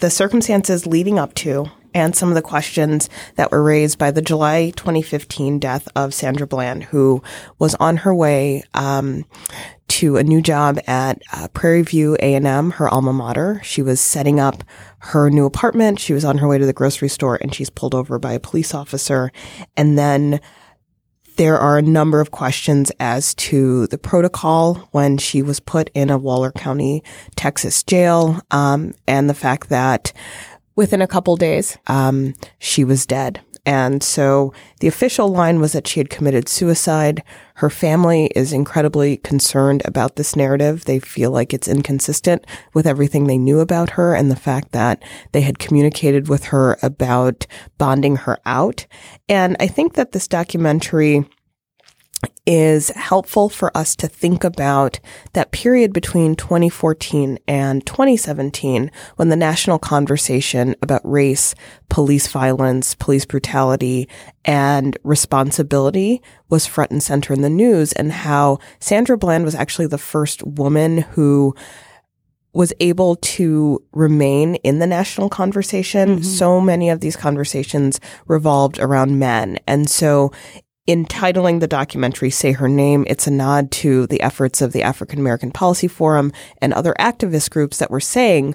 the circumstances leading up to and some of the questions that were raised by the July 2015 death of Sandra Bland, who was on her way um, to a new job at uh, Prairie View A&M, her alma mater. She was setting up her new apartment. She was on her way to the grocery store, and she's pulled over by a police officer, and then there are a number of questions as to the protocol when she was put in a Waller County, Texas jail, um, and the fact that within a couple days, um, she was dead. And so the official line was that she had committed suicide. Her family is incredibly concerned about this narrative. They feel like it's inconsistent with everything they knew about her and the fact that they had communicated with her about bonding her out. And I think that this documentary is helpful for us to think about that period between 2014 and 2017 when the national conversation about race, police violence, police brutality, and responsibility was front and center in the news and how Sandra Bland was actually the first woman who was able to remain in the national conversation. Mm-hmm. So many of these conversations revolved around men. And so in titling the documentary Say Her Name, it's a nod to the efforts of the African American Policy Forum and other activist groups that were saying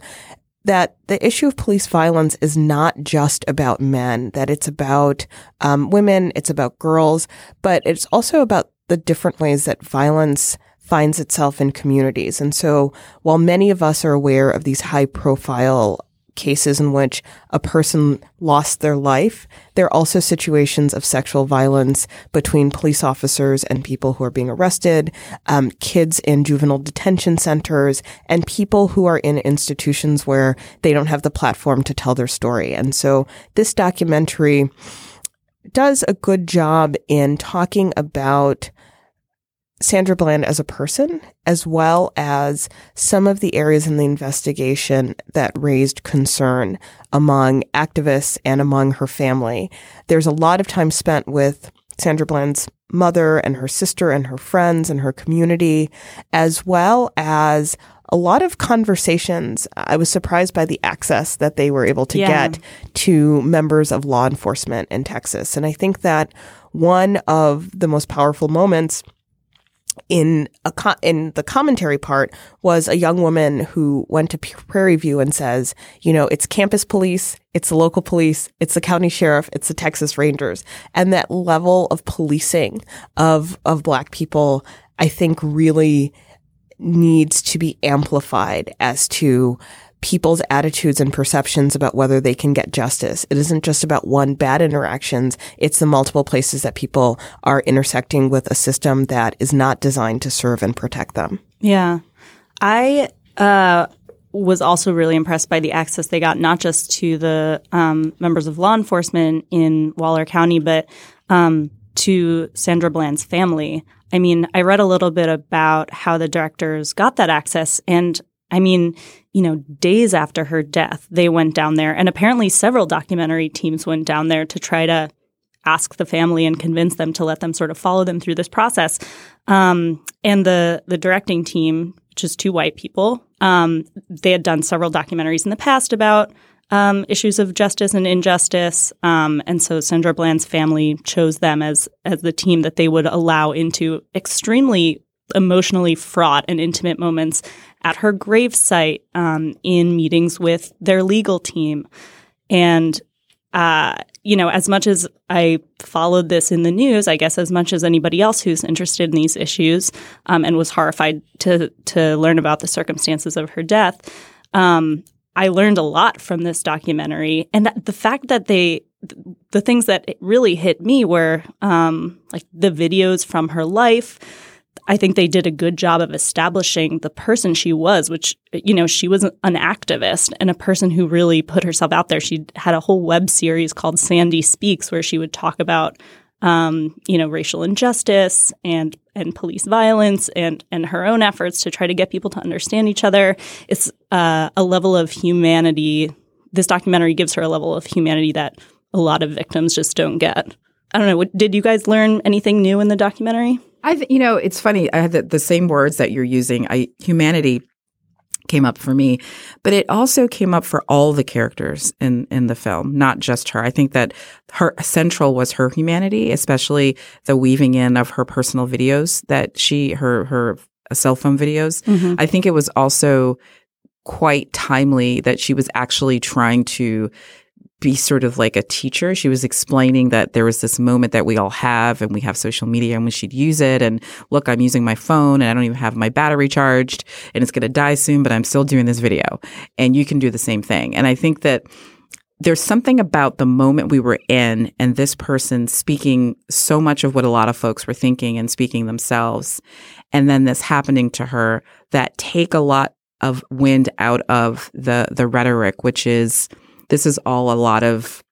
that the issue of police violence is not just about men, that it's about um, women, it's about girls, but it's also about the different ways that violence finds itself in communities. And so while many of us are aware of these high profile cases in which a person lost their life, there are also situations of sexual violence between police officers and people who are being arrested, um, kids in juvenile detention centers, and people who are in institutions where they don't have the platform to tell their story. And so this documentary does a good job in talking about Sandra Bland as a person, as well as some of the areas in the investigation that raised concern among activists and among her family. There's a lot of time spent with Sandra Bland's mother and her sister and her friends and her community, as well as a lot of conversations. I was surprised by the access that they were able to Yeah. get to members of law enforcement in Texas. And I think that one of the most powerful moments in a co- in the commentary part was a young woman who went to Prairie View and says, you know, it's campus police, it's the local police, it's the county sheriff, it's the Texas Rangers, and that level of policing of of black people, I think, really needs to be amplified as to people's attitudes and perceptions about whether they can get justice. It isn't just about one bad interactions. It's the multiple places that people are intersecting with a system that is not designed to serve and protect them. Yeah. I uh, was also really impressed by the access they got, not just to the um, members of law enforcement in Waller County, but um, to Sandra Bland's family. I mean, I read a little bit about how the directors got that access, and I mean, you know, days after her death, they went down there, and apparently several documentary teams went down there to try to ask the family and convince them to let them sort of follow them through this process. Um, and the the directing team, which is two white people, um, they had done several documentaries in the past about um, issues of justice and injustice, um, and so Sandra Bland's family chose them as as the team that they would allow into extremely emotionally fraught and intimate moments at her gravesite um, in meetings with their legal team. And, uh, you know, as much as I followed this in the news, I guess as much as anybody else who's interested in these issues um, and was horrified to, to learn about the circumstances of her death, um, I learned a lot from this documentary. And the fact that they, the things that really hit me were um, like the videos from her life I think they did a good job of establishing the person she was, which, you know, she was an activist and a person who really put herself out there. She had a whole web series called Sandy Speaks, where she would talk about, um, you know, racial injustice and and police violence and and her own efforts to try to get people to understand each other. It's uh, a level of humanity. This documentary gives her a level of humanity that a lot of victims just don't get. I don't know. Did you guys learn anything new in the documentary? I, th- you know, it's funny. I had the, the same words that you're using. I humanity came up for me, but it also came up for all the characters in in the film, not just her. I think that her central was her humanity, especially the weaving in of her personal videos that she her her cell phone videos. Mm-hmm. I think it was also quite timely that she was actually trying to be sort of like a teacher. She was explaining that there was this moment that we all have and we have social media and when she'd use it and look, I'm using my phone and I don't even have my battery charged and it's going to die soon, but I'm still doing this video and you can do the same thing. And I think that there's something about the moment we were in and this person speaking so much of what a lot of folks were thinking and speaking themselves and then this happening to her that take a lot of wind out of the the rhetoric which is this is all a lot of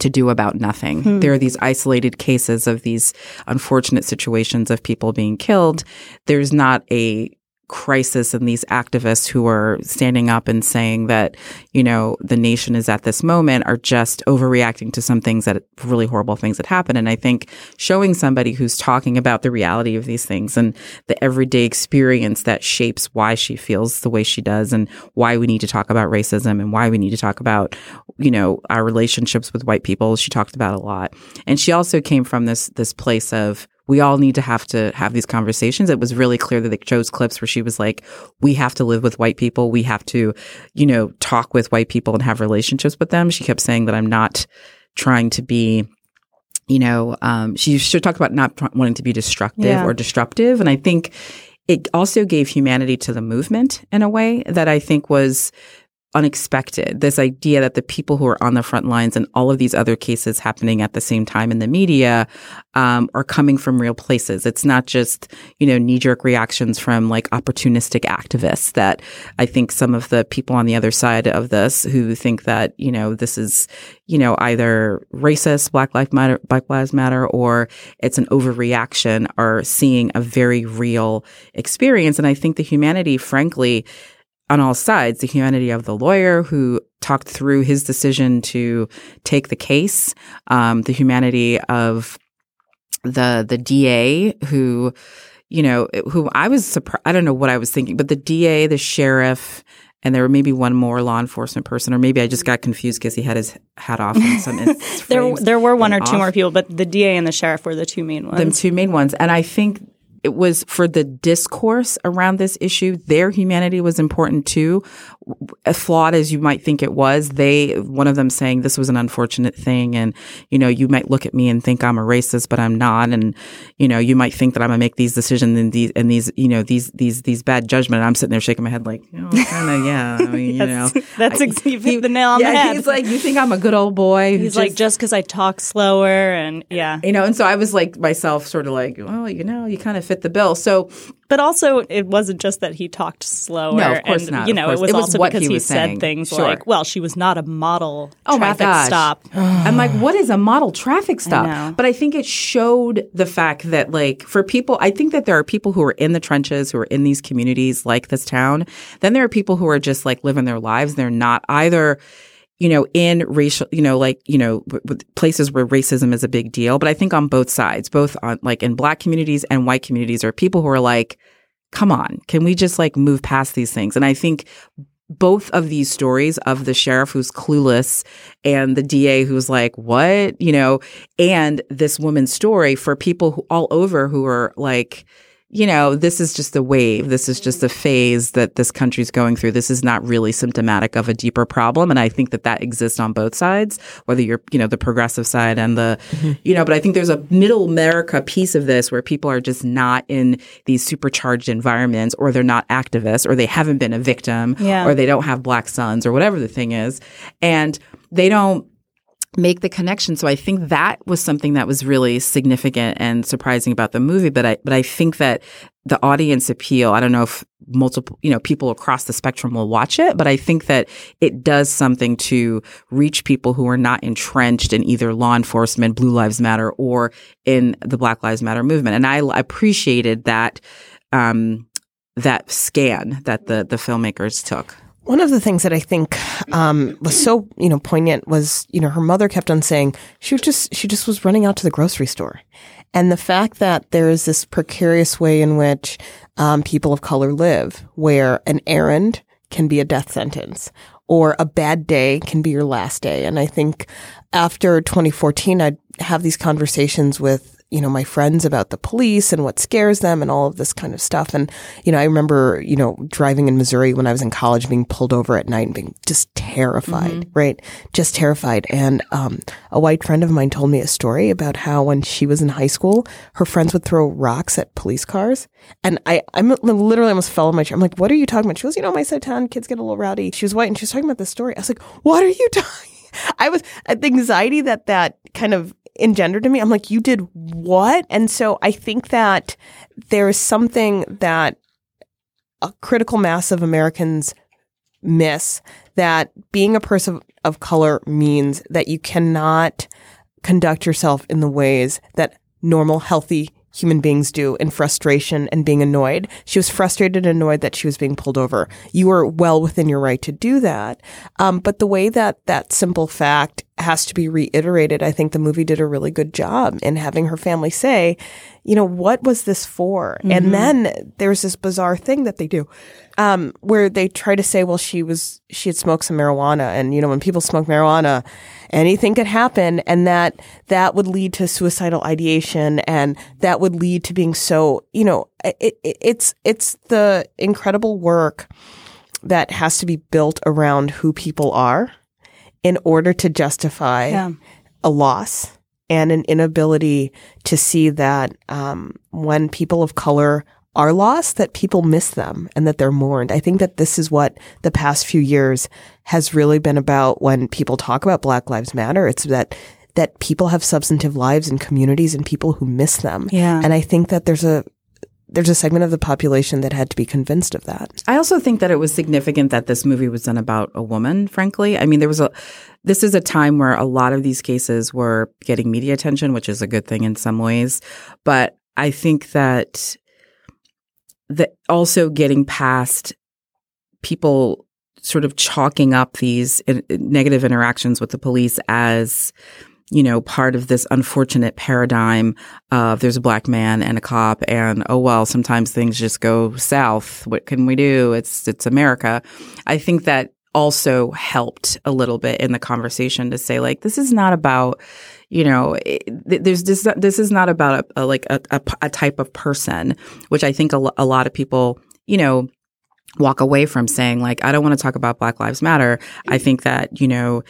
to do about nothing. Hmm. There are these isolated cases of these unfortunate situations of people being killed. There's not a crisis and these activists who are standing up and saying that, you know, the nation is at this moment are just overreacting to some things that really horrible things that happen. And I think showing somebody who's talking about the reality of these things and the everyday experience that shapes why she feels the way she does and why we need to talk about racism and why we need to talk about, you know, our relationships with white people. She talked about a lot. And she also came from this, this place of, we all need to have to have these conversations. It was really clear that they chose clips where she was like, we have to live with white people. We have to, you know, talk with white people and have relationships with them. She kept saying that I'm not trying to be, you know, um, she should talk about not wanting to be destructive yeah. or disruptive. And I think it also gave humanity to the movement in a way that I think was unexpected. This idea that the people who are on the front lines and all of these other cases happening at the same time in the media um, are coming from real places. It's not just you know knee jerk reactions from like opportunistic activists. That I think some of the people on the other side of this who think that you know this is you know either racist, Black Lives Matter, Black Lives Matter, or it's an overreaction are seeing a very real experience. And I think the humanity, frankly on all sides the humanity of the lawyer who talked through his decision to take the case, um, the humanity of the the DA who, you know, who I was surprised. I don't know what I was thinking, but the DA, the sheriff, and there were maybe one more law enforcement person, or maybe I just got confused because he had his hat off. In some there, there were one or two more people, but the DA and the sheriff were the two main ones. The two main ones, and I think it was for the discourse around this issue. Their humanity was important too. As flawed as you might think it was, they one of them saying this was an unfortunate thing, and you know you might look at me and think I'm a racist, but I'm not, and you know you might think that I'm gonna make these decisions and these and these you know these these these bad judgment. I'm sitting there shaking my head like, oh, know, kind of yeah. I mean, you know, that's I- ex- you hit the nail on yeah, the head. he's like, you think I'm a good old boy? He's like, just because I talk slower and yeah. you know, and so I was like myself, sort of like, well, you know, you kind of fit the bill. So But also, it wasn't just that he talked slower. No, of course and, not, You know, it was It was also because he he, said saying. things Sure. like, "Well, she was not a model Oh my traffic gosh. stop." I'm like, what is a model traffic stop? know. But I think it showed the fact that, like, for people, I think that there are people who are in the trenches, who are in these communities like this town. Then there are people who are just like living their lives. They're not either. You know, in racial, you know, like, you know, places where racism is a big deal. But I think on both sides, both on like in black communities and white communities, are people who are like, come on, can we just like move past these things? And I think both of these stories of the sheriff who's clueless and the DA who's like, what? You know, and this woman's story for people who all over who are like, you know, this is just a wave. This is just a phase that this country's going through. This is not really symptomatic of a deeper problem. And I think that that exists on both sides, whether you're, you know, the progressive side and the, mm-hmm. you know, but I think there's a middle America piece of this where people are just not in these supercharged environments or they're not activists or they haven't been a victim Yeah. or they don't have black sons or whatever the thing is. And they don't make the connection. So I think that was something that was really significant and surprising about the movie. But I, but I think that the audience appeal, I don't know if multiple, you know, people across the spectrum will watch it, but I think that it does something to reach people who are not entrenched in either law enforcement, Blue Lives Matter, or in the Black Lives Matter movement. And I appreciated that, um, that scan that the, the filmmakers took. One of the things that I think um, was so you know poignant was you know her mother kept on saying she was just she just was running out to the grocery store, and the fact that there is this precarious way in which um, people of color live, where an errand can be a death sentence or a bad day can be your last day, and I think after 2014, I'd have these conversations with you know, my friends about the police and what scares them and all of this kind of stuff. And, you know, I remember, you know, driving in Missouri when I was in college, being pulled over at night and being just terrified, right? Just terrified. And, um, a white friend of mine told me a story about how when she was in high school, her friends would throw rocks at police cars. And I, I'm literally almost fell on my chair. I'm like, what are you talking about? She goes, you know, my town kids get a little rowdy. She was white and she was talking about this story. I was like, what are you talking? I was uh, the anxiety that that kind of engendered in me. I'm like, you did what? And so I think that there is something that a critical mass of Americans miss that being a person of color means that you cannot conduct yourself in the ways that normal, healthy human beings do in frustration and being annoyed. She was frustrated and annoyed that she was being pulled over. You are well within your right to do that. Um, but the way that that simple fact has to be reiterated, I think the movie did a really good job in having her family say, you know, what was this for? And then there's this bizarre thing that they do um, where they try to say, well, she was, she had smoked some marijuana. And, you know, when people smoke marijuana, anything could happen. And that, that would lead to suicidal ideation and that would lead to being so, you know, it, it, it's, it's the incredible work that has to be built around who people are in order to justify Yeah. a loss and an inability to see that um, when people of color are lost, that people miss them and that they're mourned. I think that this is what the past few years has really been about when people talk about Black Lives Matter. It's that that people have substantive lives and communities and people who miss them. Yeah. And I think that there's a there's a segment of the population that had to be convinced of that. I also think that it was significant that this movie was done about a woman, frankly. I mean, there was a, this is a time where a lot of these cases were getting media attention, which is a good thing in some ways. But I think that, that also getting past people sort of chalking up these negative interactions with the police as, you know, part of this unfortunate paradigm of there's a black man and a cop and oh well, sometimes things just go south. What can we do? It's it's America. I think that also helped a little bit in the conversation to say like this is not about you know eh, it, there's this this is not about a, a like a, a, a, type of person which i think a, a lot of people you know walk away from saying like i don't want to talk about black lives matter i think that you know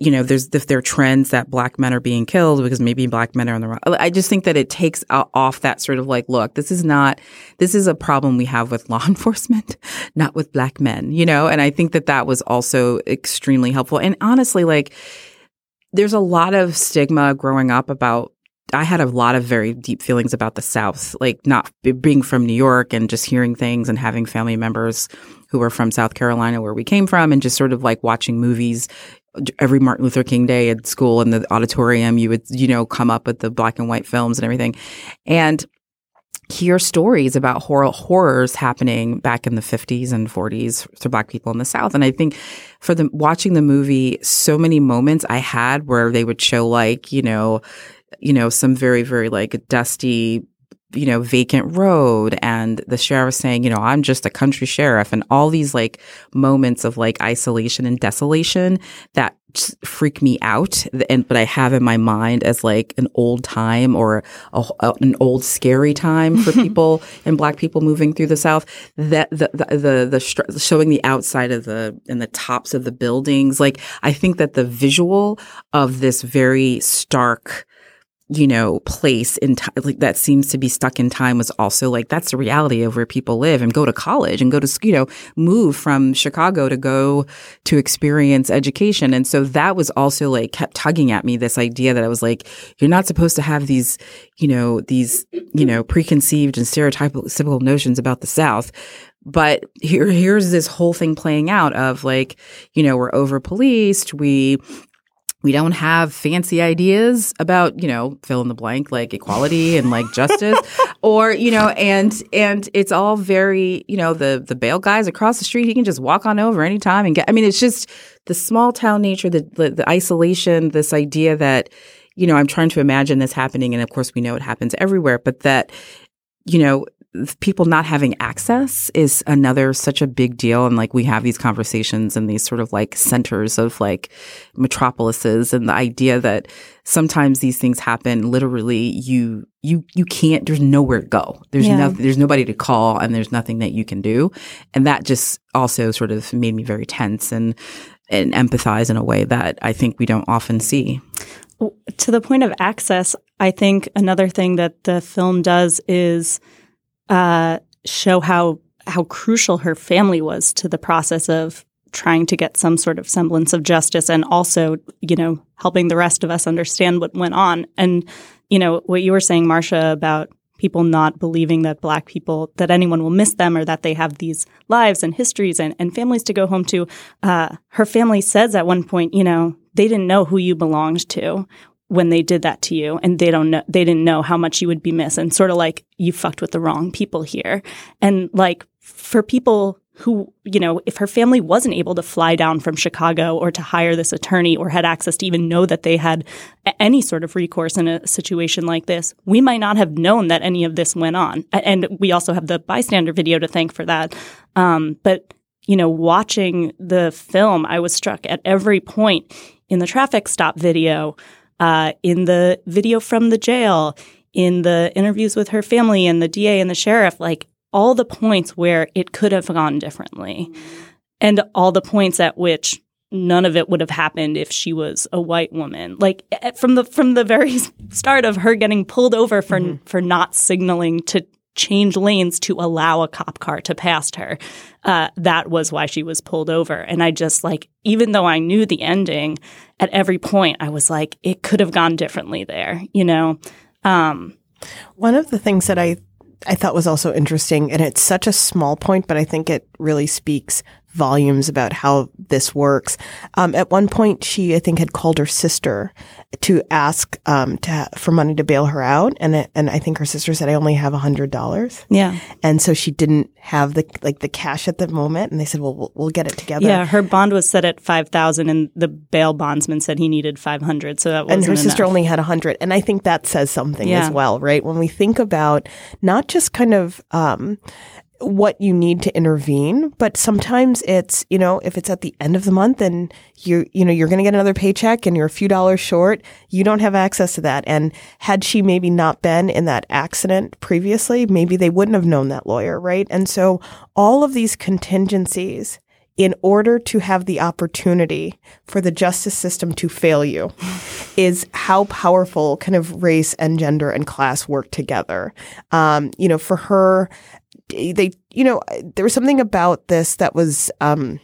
you know, there's if there are trends that black men are being killed because maybe black men are on the wrong. I just think that it takes off that sort of like, look, this is not, this is a problem we have with law enforcement, not with black men, you know. And I think that that was also extremely helpful. And honestly, like, there's a lot of stigma growing up about I had a lot of very deep feelings about the South, like not being from New York and just hearing things and having family members who were from South Carolina, where we came from, and just sort of like watching movies every Martin Luther King Day at school in the auditorium, you would, you know, come up with the black and white films and everything. And hear stories about horror, horrors happening back in the 50s and 40s to black people in the south and i think for the watching the movie so many moments i had where they would show like you know you know some very very like dusty you know, vacant road and the sheriff saying, you know, I'm just a country sheriff and all these like moments of like isolation and desolation that freak me out. And, but I have in my mind as like an old time or a, a, an old scary time for people and black people moving through the South that the, the, the, the, showing the outside of the, and the tops of the buildings. Like I think that the visual of this very stark, you know, place in time like that seems to be stuck in time was also like that's the reality of where people live and go to college and go to you know move from Chicago to go to experience education. And so that was also like kept tugging at me this idea that I was like you're not supposed to have these you know these you know preconceived and stereotypical notions about the South. But here here's this whole thing playing out of like you know we're over policed we we don't have fancy ideas about you know fill in the blank like equality and like justice. Or you know and and it's all very you know the the bail guys across the street he can just walk on over anytime and get i mean it's just the small town nature the, the, the isolation this idea that you know i'm trying to imagine this happening. And of course we know it happens everywhere but that you know people not having access is another such a big deal. And like we have these conversations in these sort of like centers of like metropolises and the idea that sometimes these things happen literally you you you can't there's nowhere to go. There's yeah. no there's nobody to call and there's nothing that you can do. And that just also sort of made me very tense and and empathize in a way that I think we don't often see. To the point of access I think another thing that the film does is uh, show how how crucial her family was to the process of trying to get some sort of semblance of justice and also, you know, helping the rest of us understand what went on. And, you know, what you were saying, Marcia, about people not believing that black people, that anyone will miss them or that they have these lives and histories and, and families to go home to. Uh, her family says at one point, you know, they didn't know who you belonged to when they did that to you and they don't know they didn't know how much you would be missed and sort of like you fucked with the wrong people here. And like for people who you know if her family wasn't able to fly down from chicago or to hire this attorney or had access to even know that they had any sort of recourse in a situation like this we might not have known that any of this went on. And we also have the bystander video to thank for that. Um, but you know watching the film i was struck at every point in the traffic stop video uh, in the video from the jail, in the interviews with her family and the DA and the sheriff, like all the points where it could have gone differently. And all the points at which none of it would have happened if she was a white woman. Like from the from the very start of her getting pulled over for mm-hmm. for not signaling to change lanes to allow a cop car to pass her. Uh, that was why she was pulled over. And I just like, even though I knew the ending, at every point I was like, it could have gone differently there, you know? Um, One of the things that I I thought was also interesting, and it's such a small point, but I think it really speaks volumes about how this works. Um, at one point, she I think had called her sister to ask um, to for money to bail her out, and it, and I think her sister said, "I only have a hundred dollars." Yeah, and so she didn't have the like the cash at the moment, and they said, "Well, we'll, we'll get it together." Yeah, her bond was set at five thousand, and the bail bondsman said he needed five hundred, so that and her sister enough. only had a hundred, and I think that says something yeah. as well, right? When we think about not just kind of um, what you need to intervene, but sometimes it's, you know, if it's at the end of the month and you you know, you're going to get another paycheck and you're a few dollars short, you don't have access to that. And had she maybe not been in that accident previously, maybe they wouldn't have known that lawyer, right? And so all of these contingencies in order to have the opportunity for the justice system to fail you is how powerful kind of race and gender and class work together. Um, you know, for her, they, you know, there was something about this that was, um,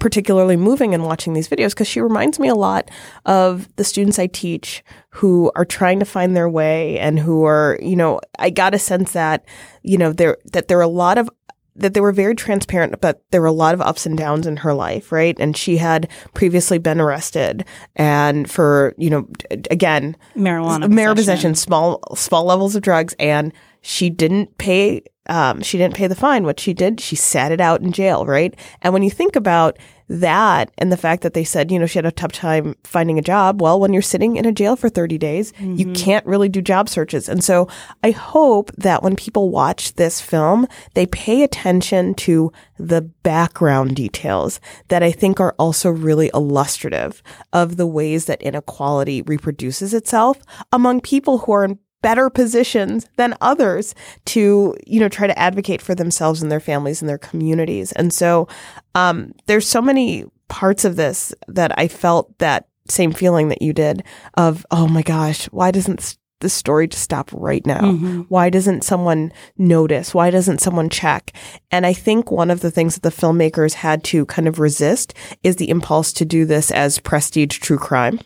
particularly moving in watching these videos because she reminds me a lot of the students I teach who are trying to find their way and who are, you know, I got a sense that, you know, there that there are a lot of that they were very transparent, but there were a lot of ups and downs in her life, right? And she had previously been arrested and for, you know, again, marijuana, marijuana possession, small, small levels of drugs. And she didn't pay, um, she didn't pay the fine. What she did, she sat it out in jail, right? And when you think about that and the fact that they said, you know, she had a tough time finding a job. Well, when you're sitting in a jail for 30 days, mm-hmm. you can't really do job searches. And so I hope that when people watch this film, they pay attention to the background details that I think are also really illustrative of the ways that inequality reproduces itself among people who are in better positions than others to you know try to advocate for themselves and their families and their communities. And so um, there's so many parts of this that i felt that same feeling that you did of oh my gosh why doesn't the story just stop right now? Mm-hmm. why doesn't someone notice? Why doesn't someone check? And i think one of the things that the filmmakers had to kind of resist is the impulse to do this as prestige true crime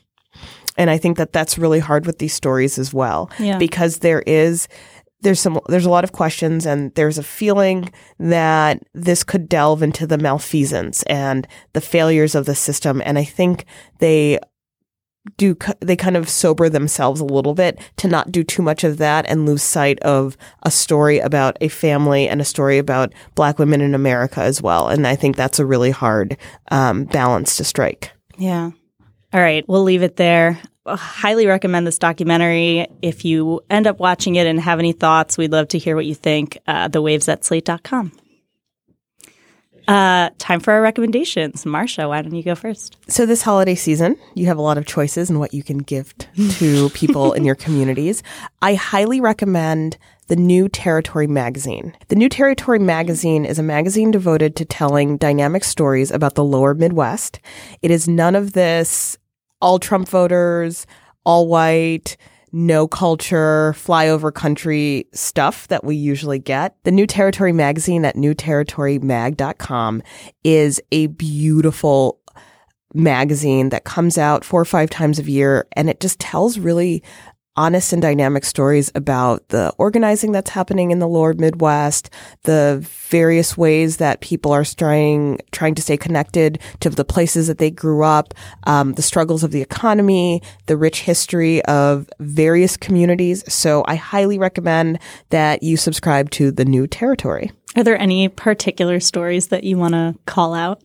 and I think that that's really hard with these stories as well, yeah. because there is there's some there's a lot of questions and there's a feeling that this could delve into the malfeasance and the failures of the system and I think they do they kind of sober themselves a little bit to not do too much of that and lose sight of a story about a family and a story about black women in America as well and I think that's a really hard um, balance to strike. Yeah. All right, we'll leave it there. I highly recommend this documentary. If you end up watching it and have any thoughts, we'd love to hear what you think. Uh, the waves at slate.com. Uh, time for our recommendations. Marcia, why don't you go first? So, this holiday season, you have a lot of choices in what you can gift to people in your communities. I highly recommend the New Territory magazine. The New Territory magazine is a magazine devoted to telling dynamic stories about the lower Midwest. It is none of this all Trump voters, all white, no culture, flyover country stuff that we usually get. The New Territory magazine at newterritorymag.com is a beautiful magazine that comes out four or five times a year and it just tells really honest and dynamic stories about the organizing that's happening in the lower Midwest, the various ways that people are trying trying to stay connected to the places that they grew up, um, the struggles of the economy, the rich history of various communities. So I highly recommend that you subscribe to the New Territory. Are there any particular stories that you want to call out?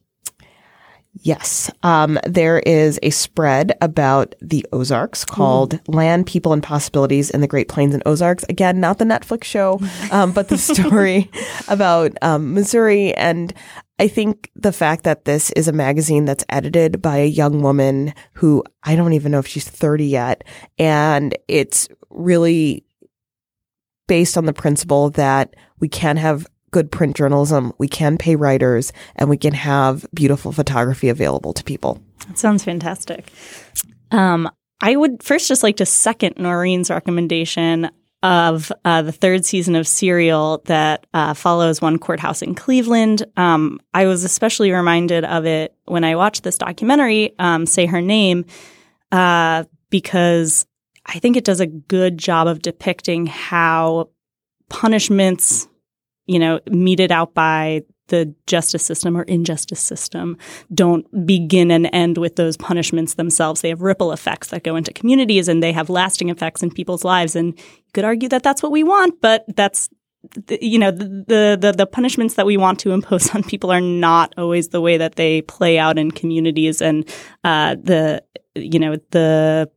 Yes. Um, there is a spread about the Ozarks called mm. Land, People, and Possibilities in the Great Plains and Ozarks. Again, not the Netflix show, um, but the story about um, Missouri. And I think the fact that this is a magazine that's edited by a young woman who I don't even know if she's 30 yet. And it's really based on the principle that we can have good print journalism, we can pay writers, and we can have beautiful photography available to people. That sounds fantastic. Um, I would first just like to second Noreen's recommendation of uh, the third season of Serial that uh, follows one courthouse in Cleveland. Um, I was especially reminded of it when I watched this documentary, um, Say Her Name, uh, because I think it does a good job of depicting how punishments you know, meted out by the justice system or injustice system don't begin and end with those punishments themselves. They have ripple effects that go into communities and they have lasting effects in people's lives. And you could argue that that's what we want, but that's you know the, the the punishments that we want to impose on people are not always the way that they play out in communities and uh, the you know the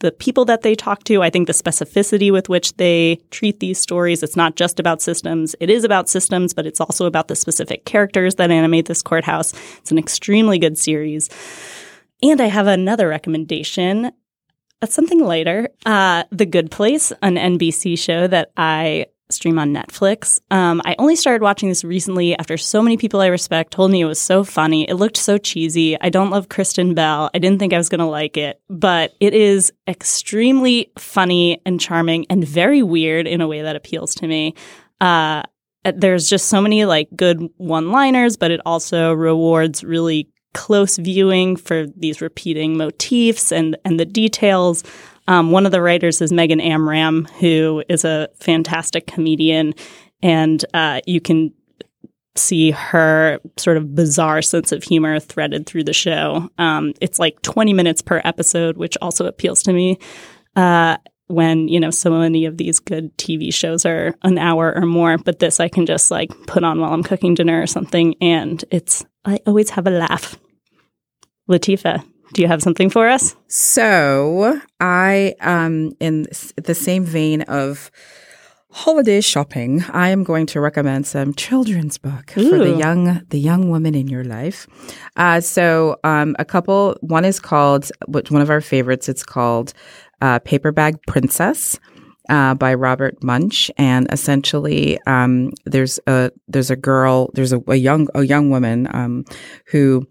the people that they talk to. I think the specificity with which they treat these stories, it's not just about systems. It is about systems, but it's also about the specific characters that animate this courthouse. It's an extremely good series. And I have another recommendation. That's something lighter. Uh, the Good Place, an NBC show that I stream on Netflix. Um, I only started watching this recently after so many people I respect told me it was so funny. It looked so cheesy. I don't love Kristen Bell. I didn't think I was going to like it, but it is extremely funny and charming and very weird in a way that appeals to me. Uh, there's just so many like good one liners, but it also rewards really close viewing for these repeating motifs and, and the details. Um, one of the writers is Megan Amram, who is a fantastic comedian, and uh, you can see her sort of bizarre sense of humor threaded through the show. Um, it's like 20 minutes per episode, which also appeals to me. Uh, when you know so many of these good TV shows are an hour or more, but this I can just like put on while I'm cooking dinner or something, and it's I always have a laugh. Latifa, do you have something for us? So I, um, in the same vein of holiday shopping, I am going to recommend some children's book Ooh. for the young the young woman in your life. Uh, so um, a couple. One is called which one of our favorites. It's called uh, Paper Bag Princess. Uh, by Robert Munsch, and essentially, um, there's a there's a girl, there's a, a young a young woman um, who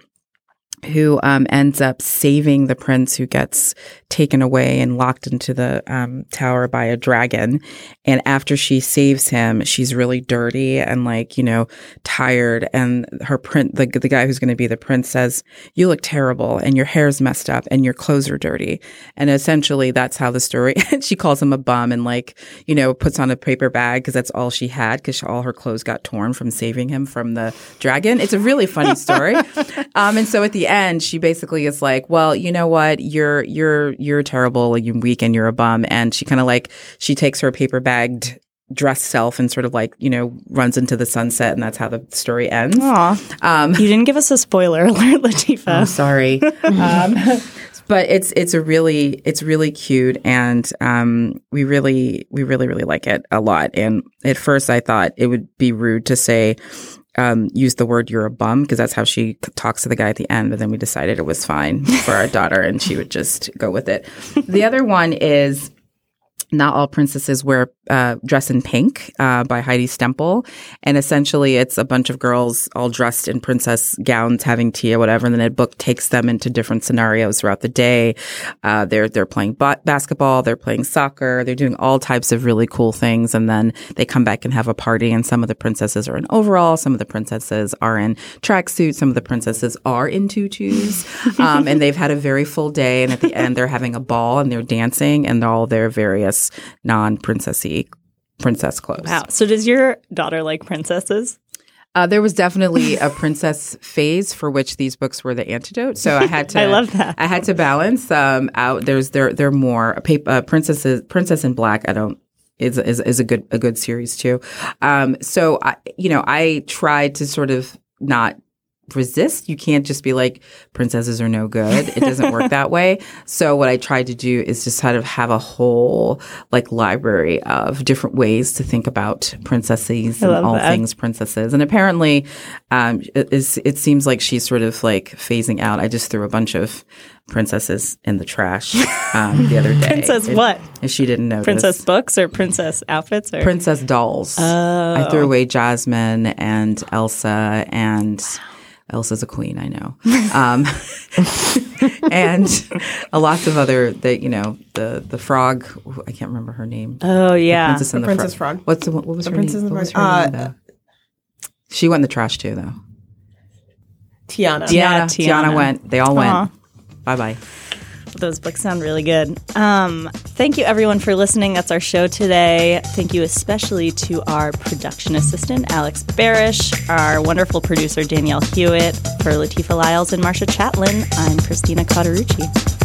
who um, ends up saving the prince who gets taken away and locked into the um, tower by a dragon. And after she saves him, she's really dirty and like, you know, tired. And her print, the, the guy who's going to be the prince says, you look terrible and your hair's messed up and your clothes are dirty. And essentially that's how the story, she calls him a bum and like, you know, puts on a paper bag because that's all she had because all her clothes got torn from saving him from the dragon. It's a really funny story. um, and so at the end, she basically is like, "Well, you know what? You're you're you're terrible. You're weak, and you're a bum." And she kind of like she takes her paper bagged dress self and sort of like you know runs into the sunset, and that's how the story ends. Um, you didn't give us a spoiler alert, Latifa. Oh, sorry. um, but it's it's a really it's really cute and um, we really we really really like it a lot and at first i thought it would be rude to say um, use the word "you're a bum" because that's how she talks to the guy at the end. But then we decided it was fine for our daughter, and she would just go with it. The other one is not all princesses wear uh, dress in pink uh, by Heidi Stemple, and essentially it's a bunch of girls all dressed in princess gowns, having tea or whatever. And then a book takes them into different scenarios throughout the day. Uh, they're they're playing ba- basketball, they're playing soccer, they're doing all types of really cool things, and then they come back and have a party. And some of the princesses are in overalls, some of the princesses are in tracksuits, some of the princesses are in tutus, um, and they've had a very full day. And at the end, they're having a ball and they're dancing, and all their various non princessy princess clothes. Wow. So does your daughter like princesses? Uh, there was definitely a princess phase for which these books were the antidote. So I had to. I love that. I had to balance um, out. There's there there are more paper, uh, princesses Princess in Black. I don't is is is a good a good series too. Um, so I you know I tried to sort of not resist. You can't just be like, princesses are no good. It doesn't work that way. So what I tried to do is just sort of have a whole like library of different ways to think about princesses and all that. things princesses. And apparently, um, it, it seems like she's sort of like phasing out. I just threw a bunch of princesses in the trash um, the other day. princess what? If she didn't know. Princess books or princess outfits or princess dolls. Oh. I threw away Jasmine and Elsa and. Wow Elsa's a queen, I know. Um, and lots of other that you know the the frog. I can't remember her name. Oh yeah, the princess and the, the princess frog. frog. What's the, what was the her princess name? What was her uh, She went in the trash too, though. Tiana. Tiana. Yeah, Tiana. Tiana went. They all went. Bye bye. Those books sound really good. Um, thank you, everyone, for listening. That's our show today. Thank you especially to our production assistant, Alex Barasch, our wonderful producer, Danielle Hewitt, for Latifa Lyles and Marcia Chatelain. I'm Christina Cauterucci.